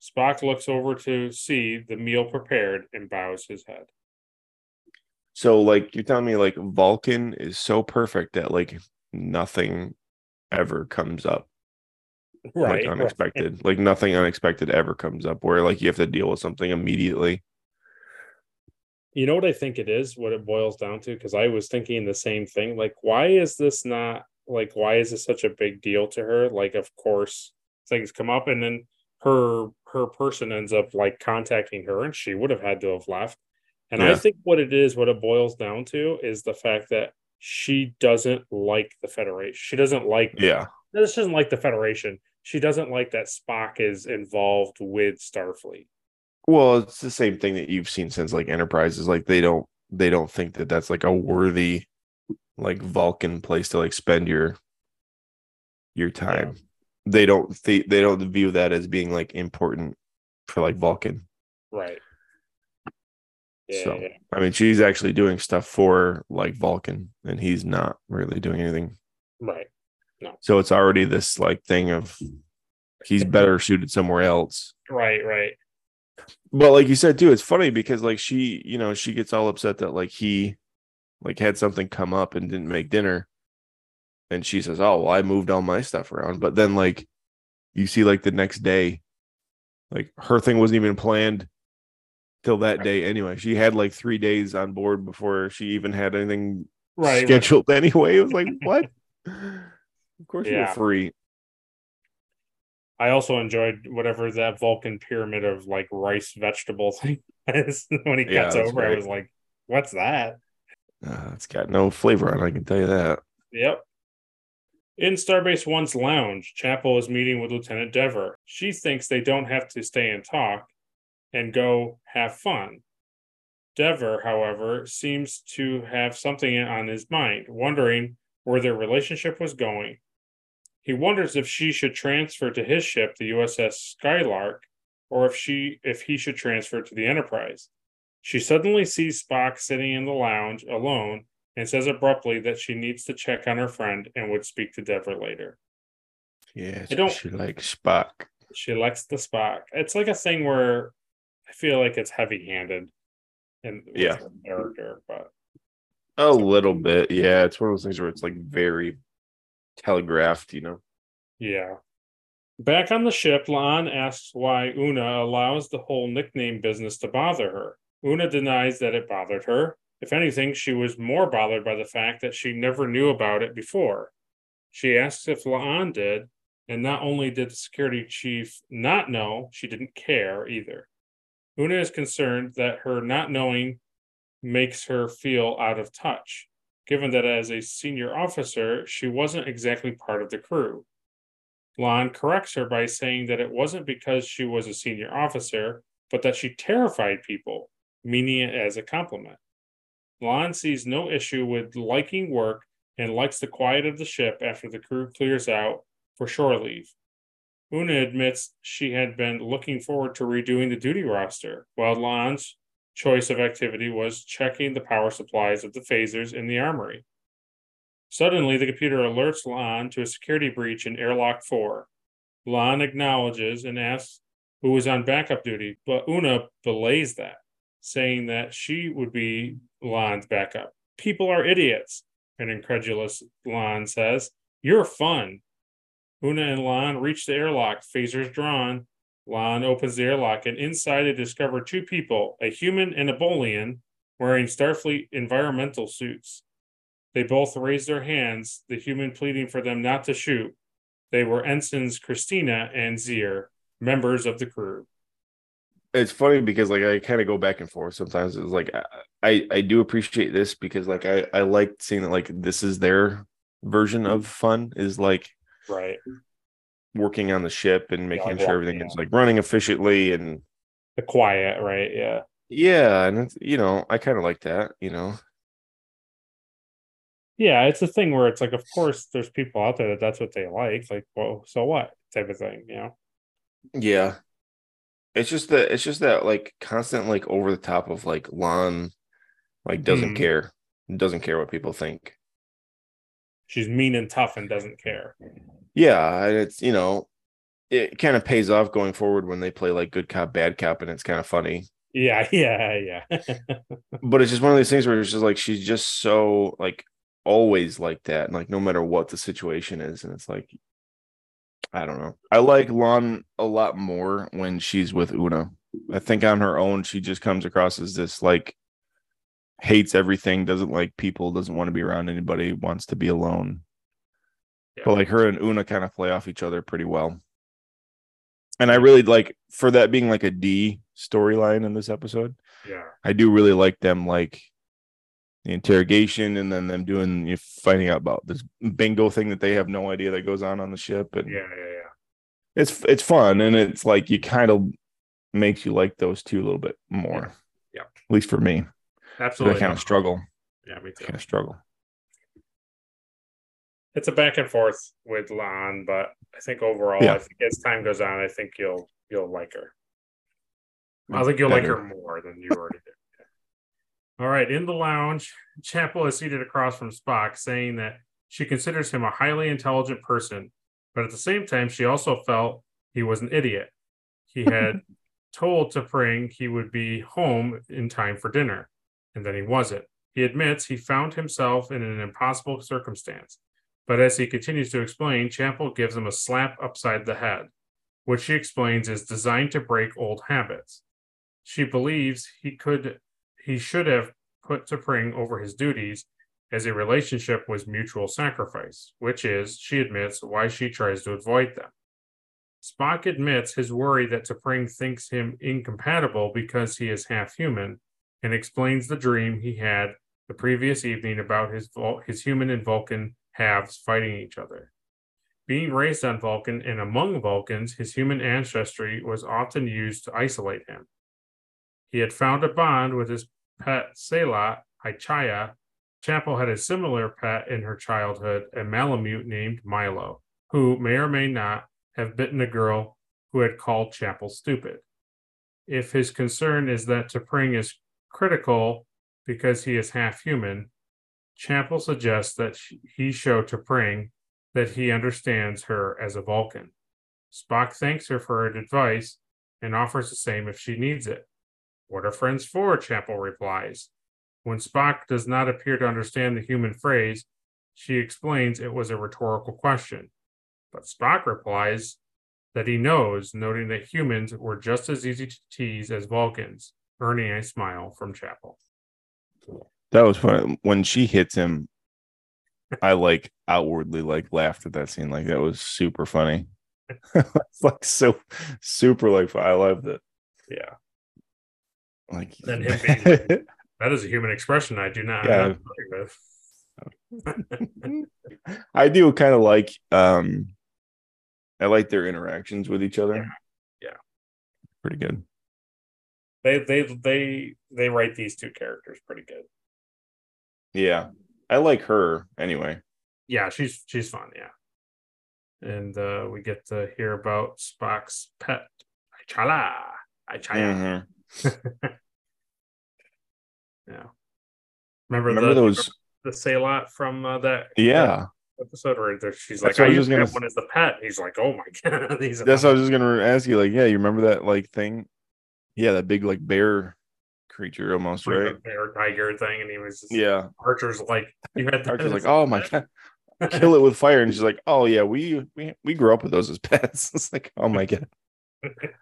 Spock looks over to see the meal prepared and bows his head. So like you're telling me like Vulcan is so perfect that like nothing ever comes up Right. like unexpected. Like nothing unexpected ever comes up where like you have to deal with something immediately. You know what I think it is, what it boils down to? Because I was thinking the same thing. Like, why is this not like why is this such a big deal to her? Like, of course, things come up and then her her person ends up like contacting her and she would have had to have left. And I think what it is, what it boils down to is the fact that she doesn't like the Federation. She doesn't like Yeah. this doesn't like the Federation. She doesn't like that Spock is involved with Starfleet. Well, it's the same thing that you've seen since like Enterprises. Like they don't they don't think that that's like a worthy like Vulcan place to like spend your your time. They don't they, they don't view that as being like important for like Vulcan. Right. Yeah, So- yeah. I mean, she's actually doing stuff for like Vulcan, and he's not really doing anything. Right. No. So it's already this like thing of he's better suited somewhere else. Right, right. But like you said too, it's funny because like she, you know, she gets all upset that like he like had something come up and didn't make dinner. And she says, Oh, well, I moved all my stuff around. But then like you see like the next day, like her thing wasn't even planned till that day anyway. She had like three days on board before she even had anything Right. right. scheduled anyway. It was like, what? of course you Yeah. were free. I also enjoyed whatever that Vulcan pyramid of like rice vegetable thing is. when he cuts that's over, I was like, what's that? Uh, it's got no flavor on it, I can tell you that. Yep. In Starbase One's lounge, Chapel is meeting with Lieutenant Dever. She thinks they don't have to stay and talk and go have fun. Dever, however, seems to have something on his mind, wondering where their relationship was going. He wonders if she should transfer to his ship, the USS Skylark, or if she if he should transfer to the Enterprise. She suddenly sees Spock sitting in the lounge alone and says abruptly that she needs to check on her friend and would speak to Dever later. Yeah, I don't- she likes Spock. She likes the Spock. It's like a thing where I feel like it's heavy handed in Yeah. character, but A little bit, yeah. It's one of those things where it's like very telegraphed, you know. yeah. Back on the ship, La'an asks why Una allows the whole nickname business to bother her. Una denies that it bothered her. If anything, she was more bothered by the fact that she never knew about it before. She asks if La'an did, and not only did the security chief not know, she didn't care either. Una is concerned that her not knowing makes her feel out of touch, given that as a senior officer, she wasn't exactly part of the crew. La'an corrects her by saying that it wasn't because she was a senior officer, but that she terrified people, meaning it as a compliment. La'an sees no issue with liking work and likes the quiet of the ship after the crew clears out for shore leave. Una admits she had been looking forward to redoing the duty roster, while La'an's choice of activity was checking the power supplies of the phasers in the armory. Suddenly, the computer alerts La'an to a security breach in airlock 4. La'an acknowledges and asks who is on backup duty, but Una belays that, saying that she would be La'an's backup. People are idiots, an incredulous La'an says. You're fun. Una and La'an reach the airlock, phasers drawn. La'an opens the airlock, and inside they discover two people, a human and a Bolian, wearing Starfleet environmental suits. They both raise their hands, the human pleading for them not to shoot. They were ensigns Christina and Zier, members of the crew. It's funny because like I kind of go back and forth sometimes. It's like I, I I do appreciate this because like I I like seeing that like this is their version of fun is like Right. Working on the ship and making like sure everything is like running efficiently and The quiet, right? Yeah. yeah and it's, you know I kind of like that you know Yeah, it's a thing where it's like, of course, there's people out there that that's what they like. Like, well, so what? Type of thing, you know? Yeah. It's just that it's just that like constant like over the top of like La'an like doesn't Hmm. care. Doesn't care what people think. She's mean and tough and doesn't care. Yeah, and it's you know, it kind of pays off going forward when they play like good cop, bad cop, and it's kind of funny. Yeah, yeah, yeah. But it's just one of these things where it's just like she's just so like always like that, and like no matter what the situation is, and it's like I don't know. I like La'an a lot more when she's with Una. I think on her own, she just comes across as this like hates everything, doesn't like people, doesn't want to be around anybody, wants to be alone. Yeah. But like her and Una kind of play off each other pretty well. And I really like for that being like a D storyline in this episode. Yeah. I do really like them like the interrogation and then them doing you know, finding out about this bingo thing that they have no idea that goes on on the ship and Yeah. Yeah. Yeah. it's it's fun and it's like you kind of makes you like those two a little bit more. Yeah. At least for me. 'Cause I Absolutely. kind of struggle. Yeah, me too. Kind of struggle. It's a back and forth with La'an, but I think overall, Yeah. I think as time goes on, I think you'll you'll like her. I think you'll like her more than you already did. All right, in the lounge, Chapel is seated across from Spock, saying that she considers him a highly intelligent person, but at the same time, she also felt he was an idiot. He had told T'Pring he would be home in time for dinner, and then he wasn't. He admits he found himself in an impossible circumstance, but as he continues to explain, Chapel gives him a slap upside the head, which she explains is designed to break old habits. She believes he could he should have put T'Pring over his duties as a relationship was mutual sacrifice, which is, she admits, why she tries to avoid them. Spock admits his worry that T'Pring thinks him incompatible because he is half human, and explains the dream he had the previous evening about his his human and Vulcan halves fighting each other. Being raised on Vulcan and among Vulcans, his human ancestry was often used to isolate him. He had found a bond with his pet sehlat, I-Chaya. Chapel had a similar pet in her childhood, a Malamute named Milo, who may or may not have bitten a girl who had called Chapel stupid. If his concern is that T'Pring is critical because he is half human, Chapel suggests that sh- he show T'Pring that he understands her as a Vulcan. Spock thanks her for her advice and offers the same if she needs it. What are friends for? Chapel replies. When Spock does not appear to understand the human phrase, she explains it was a rhetorical question. But Spock replies that he knows, noting that humans were just as easy to tease as Vulcans, earning a smile from Chapel. That was fun. When she hits him, I like outwardly like laughed at that scene. Like that was super funny. it's like so super like I loved it. Yeah. Like Then him being like- That is a human expression I do not Yeah. with. I do kind of like um I like their interactions with each other. Yeah. Pretty good. They they they they write these two characters pretty good. Yeah. I like her anyway. Yeah, she's she's fun, yeah. And uh we get to hear about Spock's pet, Ichala. I-Chaya. Mhm. Yeah. Remember, Remember the those the sehlat from uh, that yeah. episode where there, she's That's like, "I I used to just have gonna one as the pet." He's like, "Oh my god, these." That's what I was just gonna ask you. Like, yeah, you remember that like thing? Yeah, that big like bear creature almost, like right? a bear tiger thing, and he was just, Yeah. Archer's like, "You had Archer's like, oh my god, kill it with fire. And she's like, oh yeah, we we we grew up with those as pets. It's like, oh my god.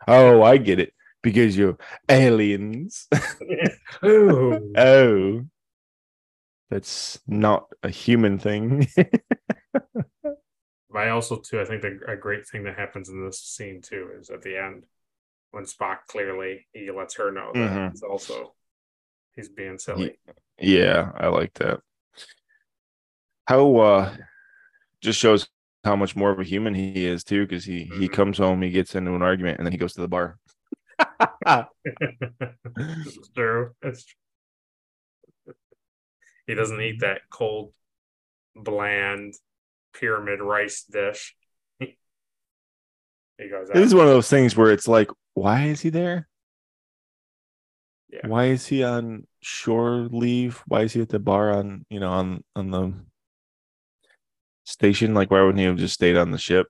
Oh, I get it. Because you're aliens. Ooh. oh. That's not a human thing. But I also too, I think the, a great thing that happens in this scene too is at the end when Spock clearly he lets her know that Mhm. it's also he's being silly. yeah, I like that. How uh just shows how much more of a human he is too, because he he Mhm. comes home, he gets into an argument, and then he goes to the bar. it's true. It's true. he doesn't eat that cold, bland pyramid rice dish. he goes out. It is one of those things where it's like, why is he there? Yeah. Why is he on shore leave? Why is he at the bar on you know on on the station? Like, why wouldn't he have just stayed on the ship?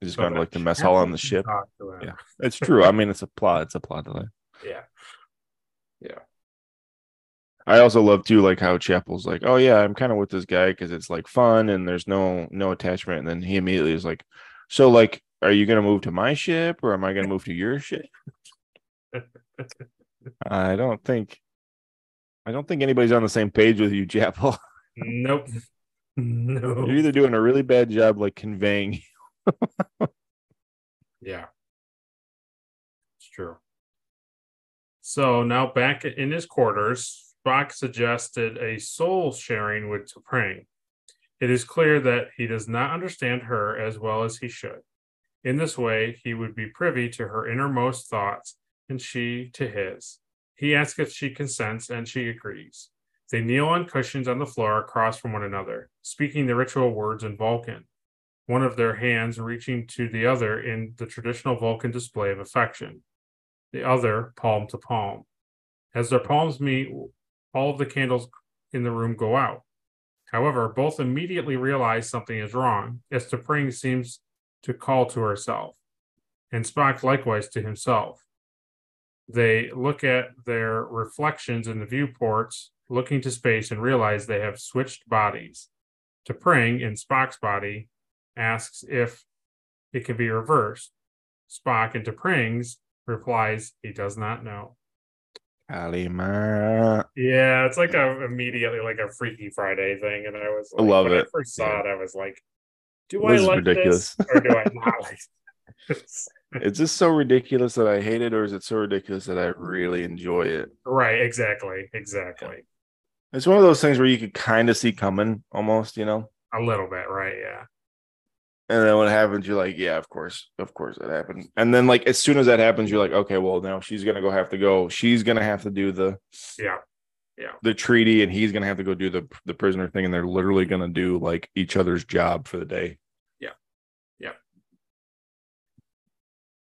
He's just So gone to like the mess hall on the ship. can talk to him. Yeah. It's true. I mean, it's a plot. It's a plot. delay. Yeah, yeah. I also love too, like how Chapel's like, oh yeah, I'm kind of with this guy because it's like fun and there's no no attachment. And then he immediately is like, so like, are you gonna move to my ship or am I gonna move to your ship? I don't think I don't think anybody's on the same page with you, Chapel. Nope. No. You're either doing a really bad job like conveying. Yeah. It's true. So now back in his quarters, Spock suggested a soul sharing with T'Pring. It is clear that he does not understand her as well as he should. In this way, he would be privy to her innermost thoughts and she to his. He asks if she consents and she agrees. They kneel on cushions on the floor across from one another, speaking the ritual words in Vulcan, one of their hands reaching to the other in the traditional Vulcan display of affection, the other palm to palm. As their palms meet, all of the candles in the room go out. However, both immediately realize something is wrong, as T'Pring seems to call to herself, and Spock likewise to himself. They look at their reflections in the viewports, looking to space, and realize they have switched bodies. T'Pring, in Spock's body, asks if it can be reversed. Spock, in T'Pring's, replies he does not know. Kalima. Yeah, it's like a immediately like a Freaky Friday thing, and I was I like, love when I it. first saw Yeah. it, I was like, "Do This I like ridiculous. this or do I not like this?" Is this so ridiculous that I hate it, or is it so ridiculous that I really enjoy it? right? Exactly. Exactly. It's one of those things where you could kind of see coming almost, you know? A little bit, right? Yeah. And then when it happens, you're like, yeah, of course, of course that happened. And then like as soon as that happens, you're like, okay, well now she's gonna go have to go. She's gonna have to do the Yeah. The treaty, and he's gonna have to go do the the prisoner thing, and they're literally gonna do like each other's job for the day. Yeah. Yeah.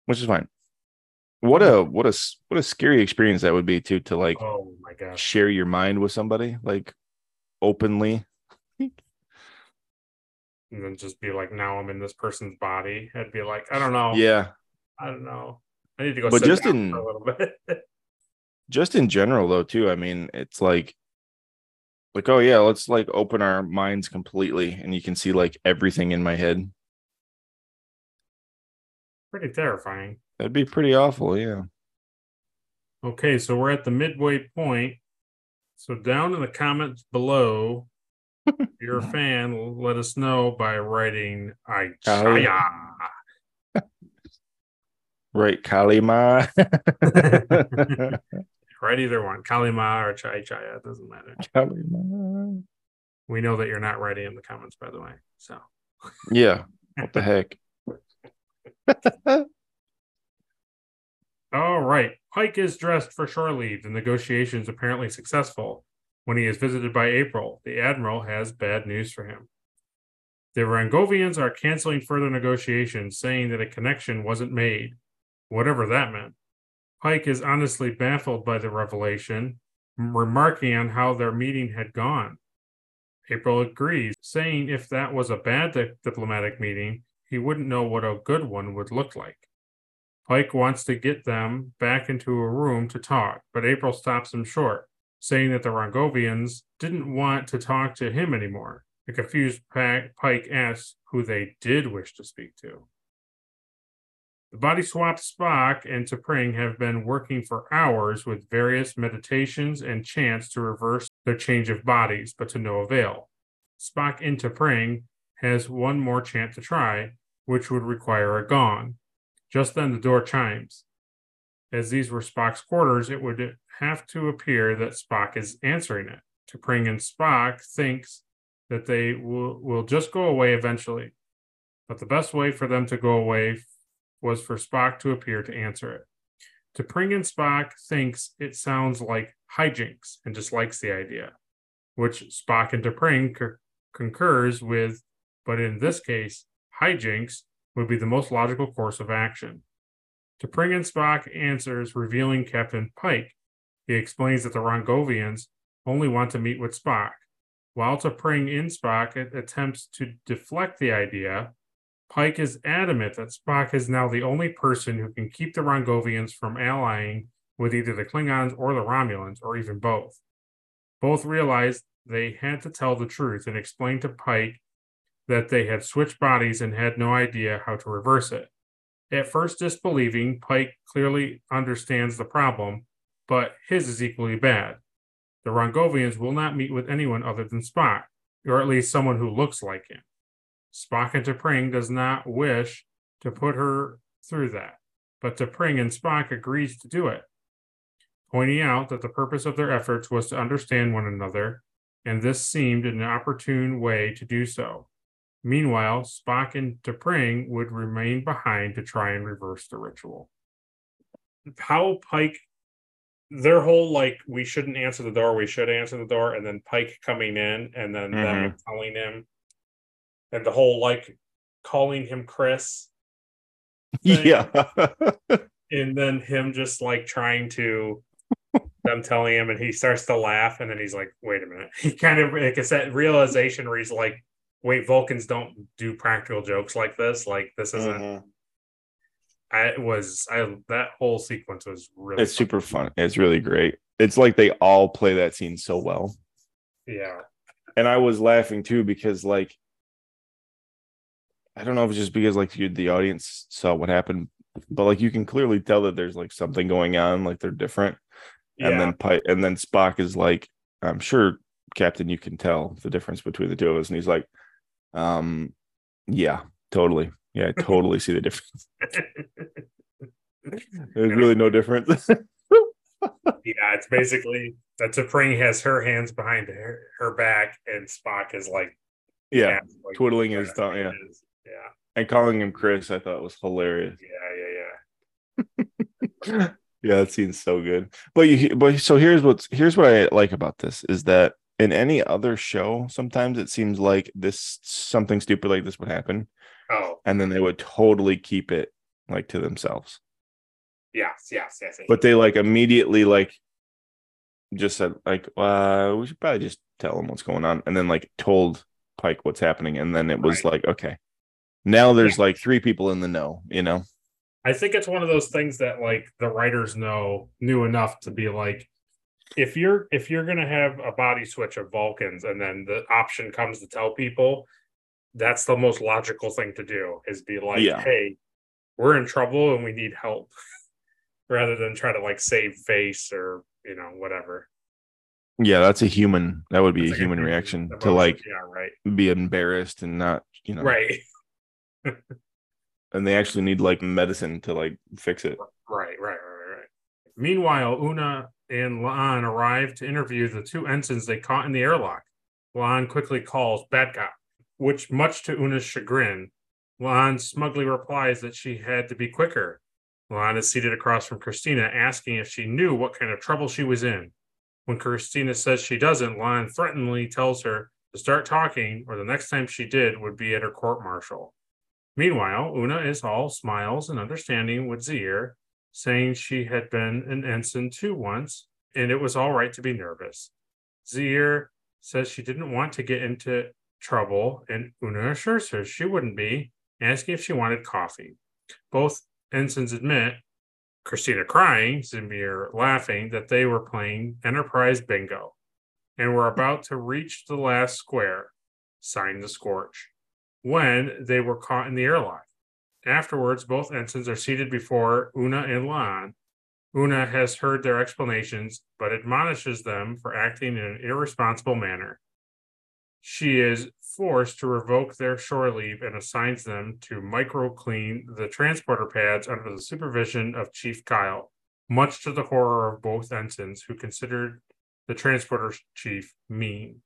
Which is fine. What a what a what a scary experience that would be too to like Oh my gosh. share your mind with somebody like openly. And then just be like, now I'm in this person's body. I'd be like, I don't know. Yeah. I don't know. I need to go. But just in- a little bit. just in general though too i mean it's like like oh yeah let's like open our minds completely and you can see like everything in my head Pretty terrifying. that'd be pretty awful yeah Okay, so we're at the midway point. So down in the comments below, if you're a fan, let us know by writing I Oh. Right kalima right, either one, Kalima or Chai Chaya. It doesn't matter. kalima We know that you're not writing in the comments, by the way. So yeah what the heck All right. Pike is dressed for shore leave. The negotiations apparently successful. When he is visited by April, the Admiral has bad news for him. The Rongovians are canceling further negotiations, saying that a connection wasn't made, whatever that meant. Pike is honestly baffled by the revelation, remarking on how their meeting had gone. April agrees, saying if that was a bad di- diplomatic meeting, he wouldn't know what a good one would look like. Pike wants to get them back into a room to talk, but April stops him short, saying that the Rongovians didn't want to talk to him anymore. Confused Pike asks who they did wish to speak to. The body swap Spock and T'Pring have been working for hours with various meditations and chants to reverse their change of bodies, but to no avail. Spock and T'Pring has one more chant to try, which would require a gong. Just then the door chimes. As these were Spock's quarters, it would have to appear that Spock is answering it. T'Pring and Spock thinks that they will, will just go away eventually. But the best way for them to go away was for Spock to appear to answer it. T'Pring and Spock thinks it sounds like hijinks and dislikes the idea, which Spock and T'Pring c- concurs with, but in this case, hijinks would be the most logical course of action. T'Pring and Spock answers, revealing Captain Pike. He explains that the Rongovians only want to meet with Spock. While T'Pring in Spock attempts to deflect the idea, Pike is adamant that Spock is now the only person who can keep the Rongovians from allying with either the Klingons or the Romulans, or even both. Both realized they had to tell the truth and explain to Pike that they had switched bodies and had no idea how to reverse it. At first disbelieving, Pike clearly understands the problem, but his is equally bad. The Rongovians will not meet with anyone other than Spock, or at least someone who looks like him. Spock and T'Pring does not wish to put her through that, but T'Pring and Spock agrees to do it, pointing out that the purpose of their efforts was to understand one another, and this seemed an opportune way to do so. Meanwhile, Spock and T'Pring would remain behind to try and reverse the ritual. How Pike, their whole like, we shouldn't answer the door, we should answer the door, and then Pike coming in and then them mm-hmm. telling him, and the whole like calling him Chris, thing. Yeah. and then him just like trying to them telling him and he starts to laugh and then he's like wait a minute he kind of like it's that realization where he's like wait vulcans don't do practical jokes like this like this isn't Mhm. i it was i that whole sequence was really It's super fun. It's really great. It's like they all play that scene so well. yeah and I was laughing too because like I don't know if it's just because like you the audience saw what happened, but like you can clearly tell that there's like something going on, like they're different. yeah And then Pi- and then Spock is like, I'm sure Captain, you can tell the difference between the two of us, and he's like, um, yeah, totally, yeah, I totally see the difference. There's really no difference. yeah it's basically that T'Pring has her hands behind her, her back and spock is like yeah, like, twiddling his thumb, yeah. is. Yeah and calling him Chris, I thought was hilarious. yeah yeah yeah yeah, that scene's so good. But you but so here's what's here's what I like about this is that in any other show, sometimes it seems like this something stupid like this would happen, oh and then they would totally keep it like to themselves. yes yes yes, yes. But they like immediately like just said like uh we should probably just tell them what's going on and then like told Pike what's happening and then it was Right. like okay. Now there's like three people in the know, you know. I think it's one of those things that like the writers know knew enough to be like, if you're if you're gonna have a body switch of Vulcans and then the option comes to tell people, that's the most logical thing to do is be like, Yeah. hey, we're in trouble and we need help, rather than try to like save face or you know whatever. Yeah, that's a human that would be It's a like human human reaction to like yeah right be embarrassed and not, you know, right and they actually need like medicine to like fix it. Right, right, right, right. Meanwhile, Una and La'an arrive to interview the two ensigns they caught in the airlock. La'an quickly calls Bad which, much to Una's chagrin, La'an smugly replies that she had to be quicker. La'an is seated across from Christina, asking if she knew what kind of trouble she was in. When Christina says she doesn't, La'an threateningly tells her to start talking, or the next time she did would be at her court martial. Meanwhile, Una is all smiles and understanding with Zaire, saying she had been an ensign too once, and it was all right to be nervous. Zaire says she didn't want to get into trouble, and Una assures her she wouldn't be, asking if she wanted coffee. Both ensigns admit, Christina crying, Zamir laughing, that they were playing Enterprise Bingo and were about to reach the last square, sign the Scorch when they were caught in the airlock. Afterwards, both ensigns are seated before Una and La'an. Una has heard their explanations, but admonishes them for acting in an irresponsible manner. She is forced to revoke their shore leave and assigns them to micro clean the transporter pads under the supervision of Chief Kyle, much to the horror of both ensigns, who considered the transporter chief mean.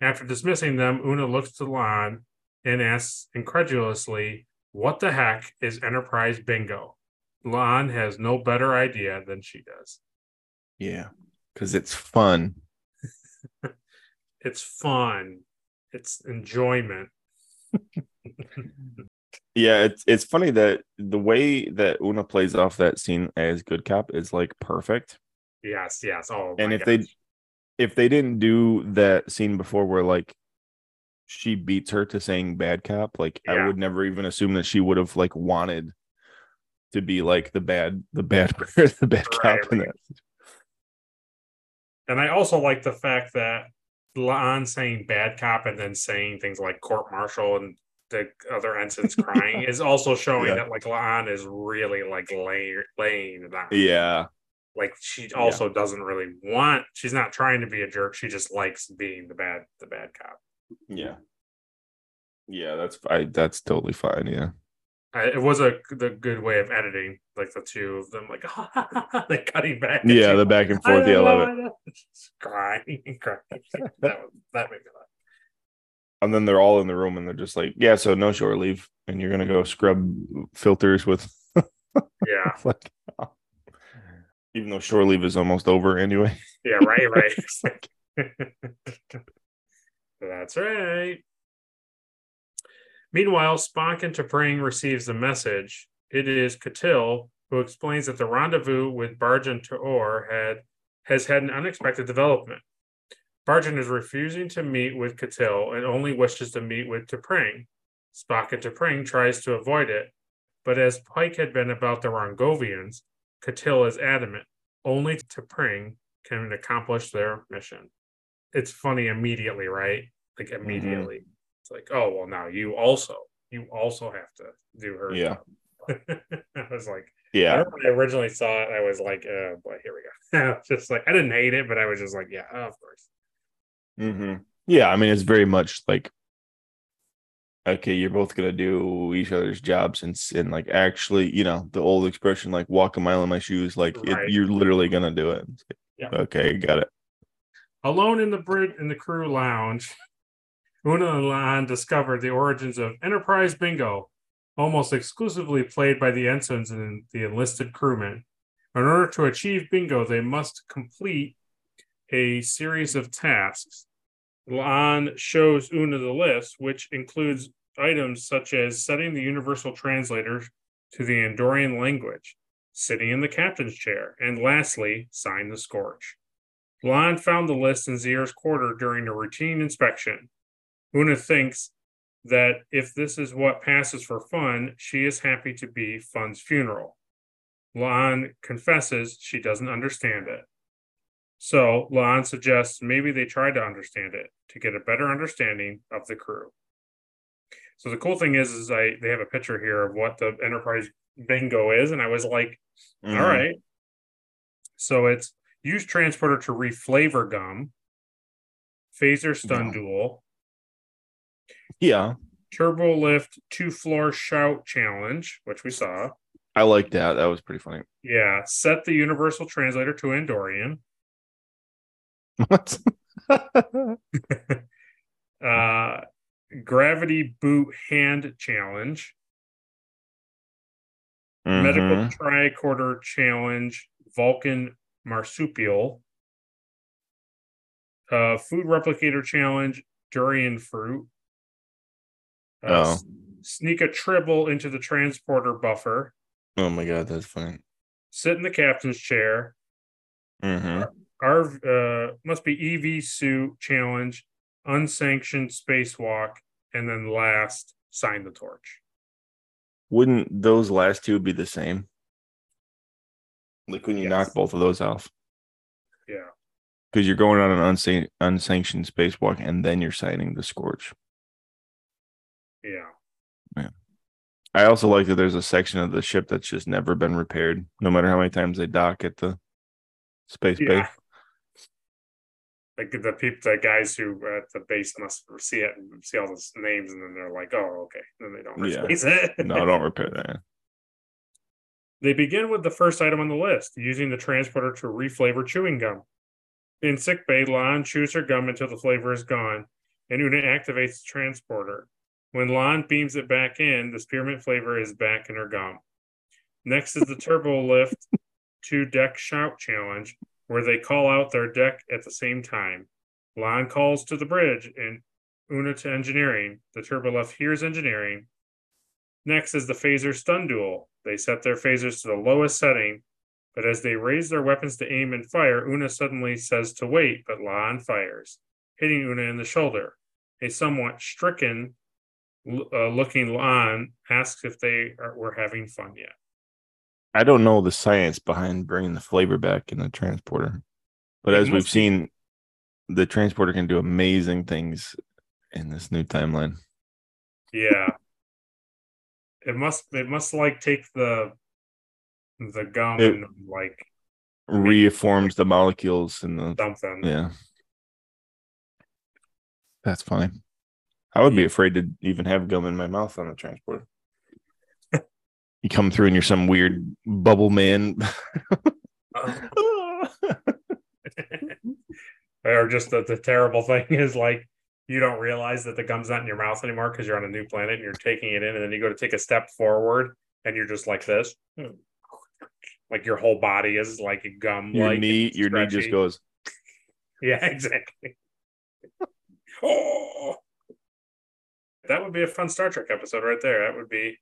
After dismissing them, Una looks to La'an and asks incredulously, What the heck is Enterprise Bingo? La'an has no better idea than she does. Yeah, because it's fun. It's fun, it's enjoyment. Yeah, it's it's funny that the way that Una plays off that scene as good cop is like perfect. yes, yes. Oh, and if they if they didn't do that scene before where like she beats her to saying bad cop, like I would never even assume that she would have like wanted to be like the bad the bad the bad Right, cop in right. that. And I also like the fact that La'an saying bad cop and then saying things like court martial and the other ensigns crying is also showing Yeah. that like La'an is really like lay, laying it down. Yeah. Like she also doesn't really want. She's not trying to be a jerk. She just likes being the bad the bad cop. Yeah. Yeah, that's I that's totally fine. Yeah. I, it was a the good way of editing, like the two of them, like like cutting back. Yeah, the back and forth. Yeah, I love it. Crying, crying. That was, that made me laugh. And then they're all in the room and they're just like, yeah, so no shore leave. And you're gonna go scrub filters with Yeah, like even though shore leave is almost over anyway. yeah, right, right. That's right. Meanwhile, Spock and T'Pring receives a message. It is Catil who explains that the rendezvous with Barjan Taor had has had an unexpected development. Barjan is refusing to meet with Catil and only wishes to meet with T'Pring. Spock and T'Pring tries to avoid it, but as Pike had been about the Rongovians, Catil is adamant. Only T'Pring can accomplish their mission. It's funny immediately, right? Like immediately. It's like, oh well, now you also you also have to do her. Yeah. job. I was like, Yeah. when I originally saw it, I was like, oh boy, here we go. just like I didn't hate it, but I was just like, yeah, of course. hmm Yeah, I mean it's very much like okay, you're both gonna do each other's jobs and and like actually, you know, the old expression like walk a mile in my shoes, like it, you're literally gonna do it. Yeah. Okay, got it. Alone in the bridge in the crew lounge, Una and La'an discovered the origins of Enterprise Bingo, almost exclusively played by the ensigns and the enlisted crewmen. In order to achieve bingo, they must complete a series of tasks. La'an shows Una the list, which includes items such as setting the universal translator to the Andorian language, sitting in the captain's chair, and lastly, sign the scorch. La'an found the list in Zier's quarter during a routine inspection. Una thinks that if this is what passes for fun, she is happy to be Fun's funeral. La'an confesses she doesn't understand it. So La'an suggests maybe they try to understand it to get a better understanding of the crew. So the cool thing is, is I they have a picture here of what the Enterprise bingo is, and I was like, all Mhm. right. So it's use transporter to reflavor gum, phaser stun Yeah. duel, Yeah. turbo lift two floor shout challenge, which we saw. I like that. That was pretty funny. Yeah, set the universal translator to Andorian. What? Uh, gravity boot hand challenge, medical Mhm. tricorder challenge, Vulcan marsupial, uh, food replicator challenge, durian fruit. Uh, Oh. Sneak a tribble into the transporter buffer. Oh my god, that's funny. Sit in the captain's chair. hmm Our uh, must be EV suit challenge, unsanctioned spacewalk, and then last sign the torch. Wouldn't those last two be the same? Like when you Yes. knock both of those off, Yeah, because you're going on an unsan- unsanctioned spacewalk and then you're signing the scorch. yeah, Man, I also like that there's a section of the ship that's just never been repaired, no matter how many times they dock at the space yeah. Like the people, the guys who are at the base must see it and see all those names, and then they're like, "Oh, okay." Then they don't Yeah. replace it. No, don't repair that. They begin with the first item on the list, using the transporter to reflavor chewing gum. In sickbay, La'an chews her gum until the flavor is gone, and Una activates the transporter. When La'an beams it back in, the spearmint flavor is back in her gum. Next is the turbo lift two deck shout challenge, where they call out their deck at the same time. La'an calls to the bridge and Una to engineering. The turbo lift hears engineering. Next is the phaser stun duel. They set their phasers to the lowest setting, but as they raise their weapons to aim and fire, Una suddenly says to wait, but La'an fires, hitting Una in the shoulder. A somewhat stricken uh, looking La'an asks if they are, were having fun yet. I don't know the science behind bringing the flavor back in the transporter, but It as we've seen, the transporter can do amazing things in this new timeline. Yeah. It must it must like take the the gum It- and like reforms the molecules in the something. yeah. That's funny. I would be afraid to even have gum in my mouth on the transport. you come through and you're some weird bubble man. or just the, the terrible thing is like you don't realize that the gum's not in your mouth anymore because you're on a new planet and you're taking it in, and then you go to take a step forward and you're just like this. Like your whole body is like a gum. your knee, your knee just goes. Yeah, exactly. oh, that would be a fun Star Trek episode right there. That would be.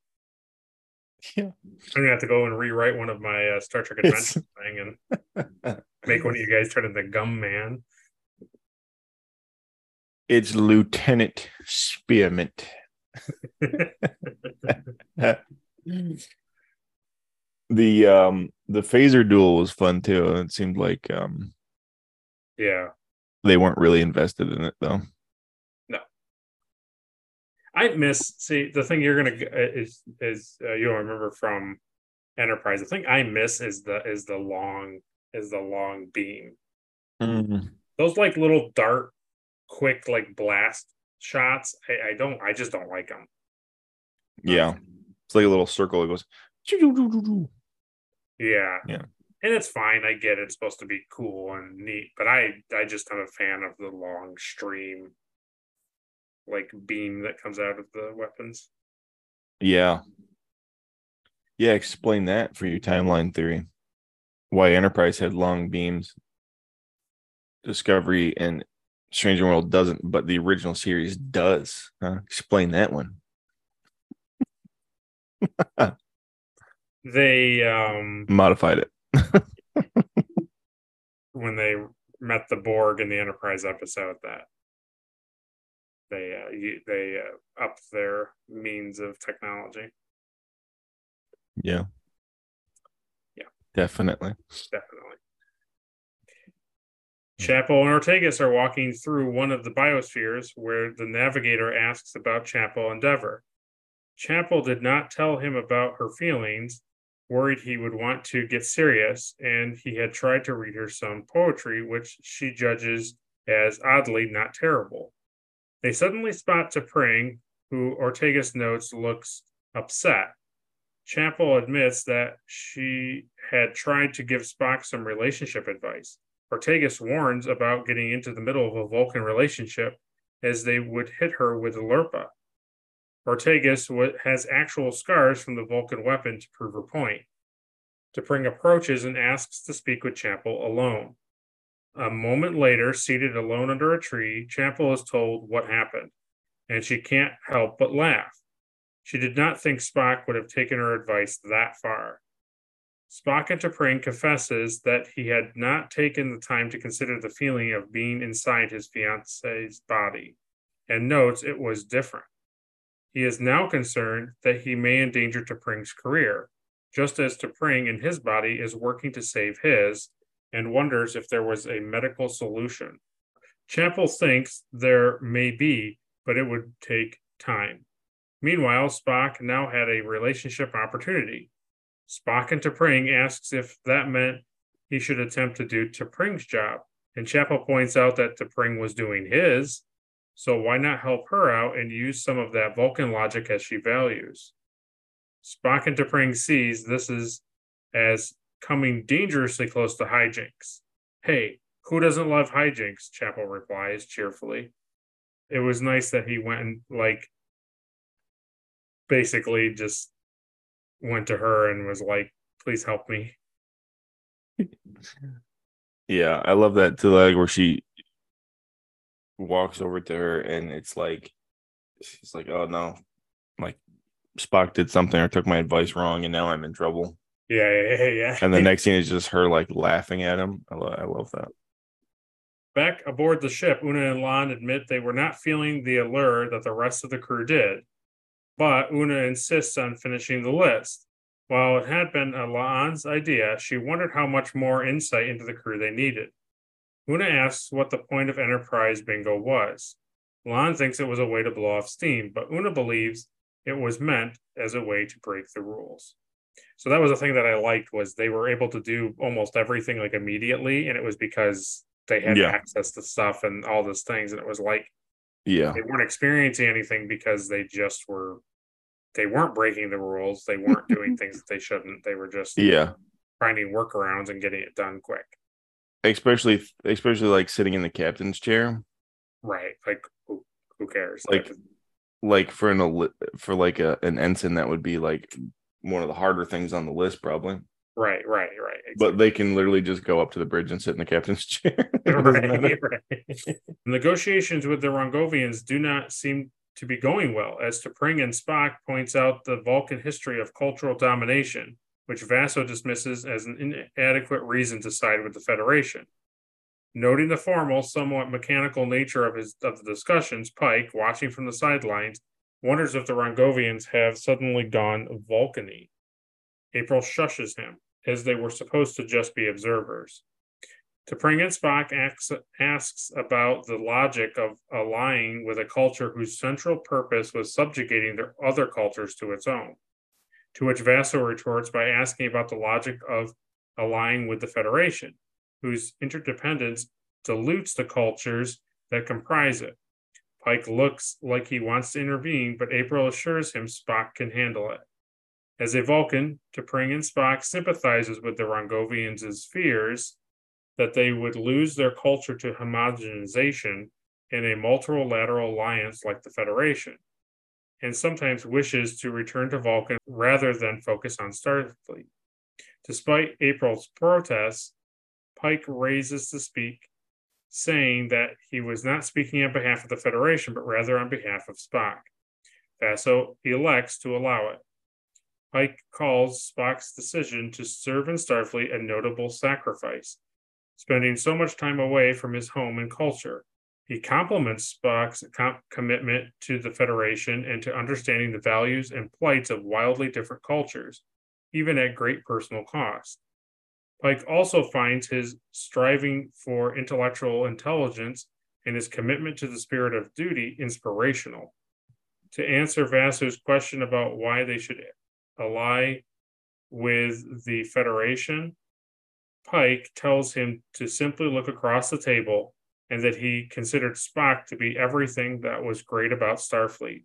Yeah. I'm gonna have to go and rewrite one of my uh, Star Trek adventures thing and make one of you guys turn into Gum Man. It's Lieutenant Spearmint. the um the phaser duel was fun too. It seemed like um yeah, they weren't really invested in it though. No, I miss. See, the thing you're gonna is is uh, you'll remember from Enterprise. The thing I miss is the is the long is the long beam. Those like little dart, quick like blast shots. I, I don't. I just don't like them. Yeah. Um, it's like a little circle. It goes. Yeah. Yeah. And it's fine. I get it. it's supposed to be cool and neat, but I I just am a fan of the long stream like beam that comes out of the weapons. Yeah. Yeah, explain that for your timeline theory. Why Enterprise had long beams. Discovery and Stranger World doesn't, but the original series does. Huh? Explain that one. They um Modified it. when they met the Borg in the Enterprise episode that they uh, they uh, upped their means of technology. Yeah. Yeah. Definitely. Definitely. Chapel and Ortegas are walking through one of the biospheres where the navigator asks about Chapel Endeavor. Chapel did not tell him about her feelings, worried he would want to get serious, and he had tried to read her some poetry, which she judges as oddly not terrible. They suddenly spot T'Pring, who Ortegas notes looks upset. Chapel admits that she had tried to give Spock some relationship advice. Ortegas warns about getting into the middle of a Vulcan relationship as they would hit her with a Lirpa. Ortegas has actual scars from the Vulcan weapon to prove her point. T'Pring approaches and asks to speak with Chapel alone. A moment later, seated alone under a tree, Chapel is told what happened, and she can't help but laugh. She did not think Spock would have taken her advice that far. Spock and T'Pring confesses that he had not taken the time to consider the feeling of being inside his fiance's body, and notes it was different. He is now concerned that he may endanger T'Pring's career, just as T'Pring in his body is working to save his, and wonders if there was a medical solution. Chapel thinks there may be, but it would take time. Meanwhile, Spock now had a relationship opportunity. Spock and T'Pring asks if that meant he should attempt to do T'Pring's job, and Chapel points out that T'Pring was doing his, so why not help her out and use some of that Vulcan logic as she values? Spock and T'Pring sees this is as coming dangerously close to hijinks. Hey, who doesn't love hijinks? Chapel replies cheerfully. It was nice that he went and like basically just went to her and was like, please help me. Yeah, I love that to like where she walks over to her and it's like she's like, "Oh no, like Spock did something or took my advice wrong, and now I'm in trouble." Yeah, yeah, yeah. yeah. And the next scene is just her like laughing at him. I, lo- I love that. Back aboard the ship, Una and La'an admit they were not feeling the allure that the rest of the crew did, but Una insists on finishing the list. While it had been La'an's idea, she wondered how much more insight into the crew they needed. Una asks what the point of Enterprise Bingo was. Lon thinks it was a way to blow off steam, but Una believes it was meant as a way to break the rules. So that was the thing that I liked was they were able to do almost everything like immediately, and it was because they had Yeah. access to stuff and all those things, and it was like Yeah. they weren't experiencing anything because they just were they weren't breaking the rules, they weren't doing things that they shouldn't. They were just Yeah. finding workarounds and getting it done quick. Especially especially like sitting in the captain's chair. Right. Like who, who cares? Like, Like for an for like a an ensign that would be like one of the harder things on the list probably. Right, right, right. But they can literally just go up to the bridge and sit in the captain's chair. Right, right. Negotiations with the Rongovians do not seem to be going well, as T'Pring and Spock points out the Vulcan history of cultural domination, which Vasso dismisses as an inadequate reason to side with the Federation. Noting the formal, somewhat mechanical nature of his of the discussions, Pike, watching from the sidelines, wonders if the Rongovians have suddenly gone Vulcany. April shushes him, as they were supposed to just be observers. Spock asks, asks about the logic of allying with a culture whose central purpose was subjugating their other cultures to its own. To which Vasso retorts by asking about the logic of allying with the Federation, whose interdependence dilutes the cultures that comprise it. Pike looks like he wants to intervene, but April assures him Spock can handle it. As a Vulcan, T'Pring and Spock sympathizes with the Rongovians' fears that they would lose their culture to homogenization in a multilateral alliance like the Federation, and sometimes wishes to return to Vulcan rather than focus on Starfleet. Despite April's protests, Pike raises to speak, saying that he was not speaking on behalf of the Federation, but rather on behalf of Spock. Vasso elects to allow it. Pike calls Spock's decision to serve in Starfleet a notable sacrifice, spending so much time away from his home and culture. He compliments Spock's com- commitment to the Federation and to understanding the values and plights of wildly different cultures, even at great personal cost. Pike also finds his striving for intellectual intelligence and his commitment to the spirit of duty inspirational. To answer Vasso's question about why they should ally with the Federation, Pike tells him to simply look across the table and that he considered Spock to be everything that was great about Starfleet.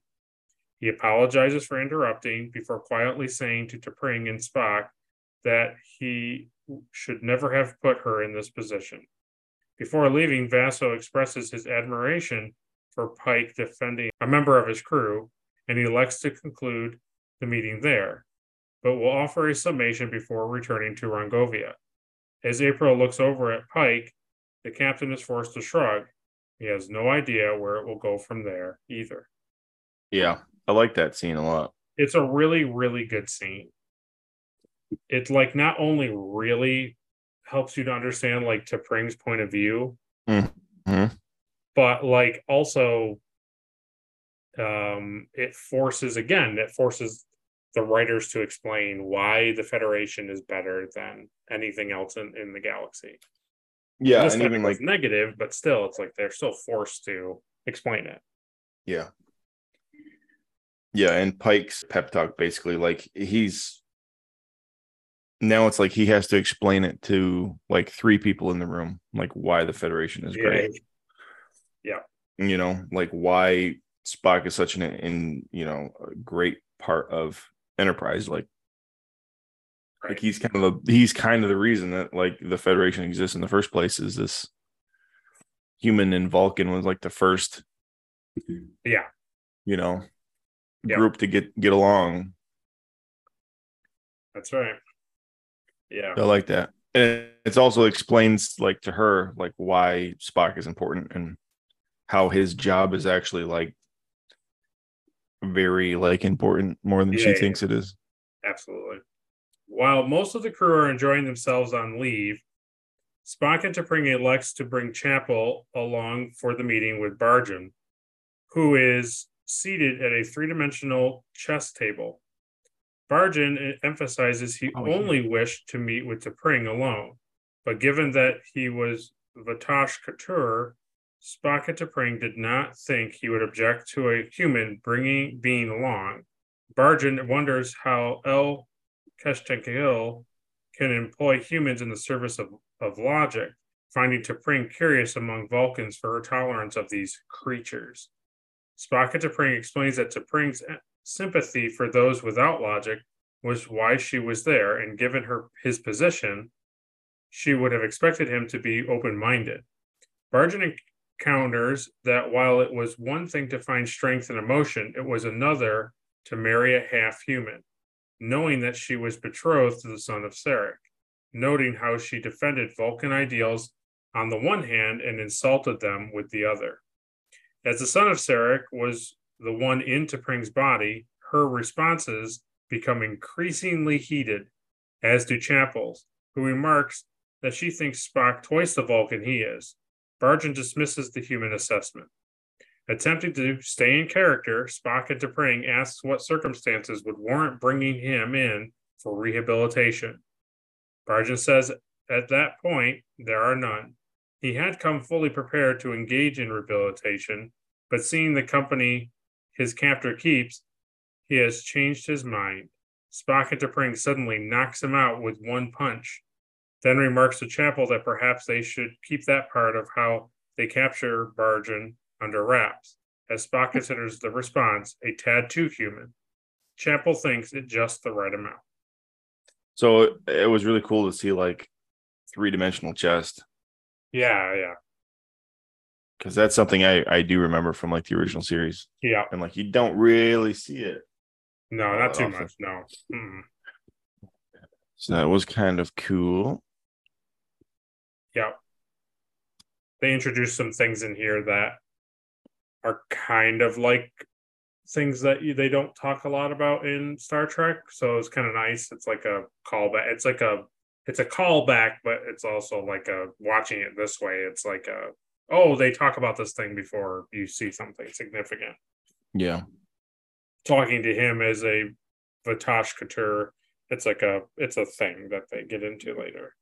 He apologizes for interrupting before quietly saying to T'Pring and Spock that he should never have put her in this position. Before leaving, Vasso expresses his admiration for Pike defending a member of his crew, and he elects to conclude the meeting there, but will offer a summation before returning to Rongovia. As April looks over at Pike, the captain is forced to shrug. He has no idea where it will go from there either. Yeah. I like that scene a lot. It's a really, really good scene. It's like not only really helps you to understand like T'Pring's point of view, Mhm. but like also um it forces again, it forces the writers to explain why the Federation is better than anything else in, in the galaxy. Yeah, This and even like negative, but still it's like they're still forced to explain it. yeah. Yeah, and Pike's pep talk basically like he's now it's like he has to explain it to like three people in the room, like why the Federation is great. Yeah, you know, like why Spock is such an in you know a great part of Enterprise. Like Right. like he's kind of the he's kind of the reason that like the Federation exists in the first place is this human and Vulcan was like the first Yeah. you know Yep. group to get get along. That's right. Yeah. I like that. And it's also explains like to her like why Spock is important and how his job is actually like very like important more than Yeah, she yeah. thinks it is. Absolutely. While most of the crew are enjoying themselves on leave, Spock and T'Pring elects to bring Chapel along for the meeting with Barjan, who is seated at a three-dimensional chess table. Barjan emphasizes he Oh, yeah. only wished to meet with T'Pring alone, but given that he was V'tosh ka'tur, Spock and T'Pring did not think he would object to a human bringing being along. Barjan wonders how El Keshtenkiel can employ humans in the service of, of logic, finding T'Pring curious among Vulcans for her tolerance of these creatures. Spock at T'Pring explains that T'Pring's eh, sympathy for those without logic was why she was there, and given her his position, she would have expected him to be open-minded. Barjan encounters that while it was one thing to find strength and emotion, it was another to marry a half-human, knowing that she was betrothed to the son of Sarek, noting how she defended Vulcan ideals on the one hand and insulted them with the other. As the son of Sarek was the one in T'Pring's body, her responses become increasingly heated, as do Chapel's, who remarks that she thinks Spock twice the Vulcan he is. Barjan dismisses the human assessment. Attempting to stay in character, Spock at T'Pring asks what circumstances would warrant bringing him in for rehabilitation. Barjan says at that point, there are none. He had come fully prepared to engage in rehabilitation, but seeing the company his captor keeps, he has changed his mind. Spock at T'Pring suddenly knocks him out with one punch, then remarks to Chapel that perhaps they should keep that part of how they capture Barjan under wraps, as Spock considers the response a tad too human. Chapel thinks it just the right amount. So it was really cool to see like three dimensional chest Yeah, yeah, because that's something I I do remember from like the original series, yeah. and like you don't really see it. No, not too awesome. much. No. Mm. So that was kind of cool. Yeah. They introduced some things in here that are kind of like things that you, they don't talk a lot about in Star Trek. So it's kind of nice. It's like a callback. It's like a it's a callback, but it's also like a watching it this way. It's like a oh, they talk about this thing before you see something significant. Yeah. Talking to him as a V'tosh ka'tur, it's like a it's a thing that they get into later.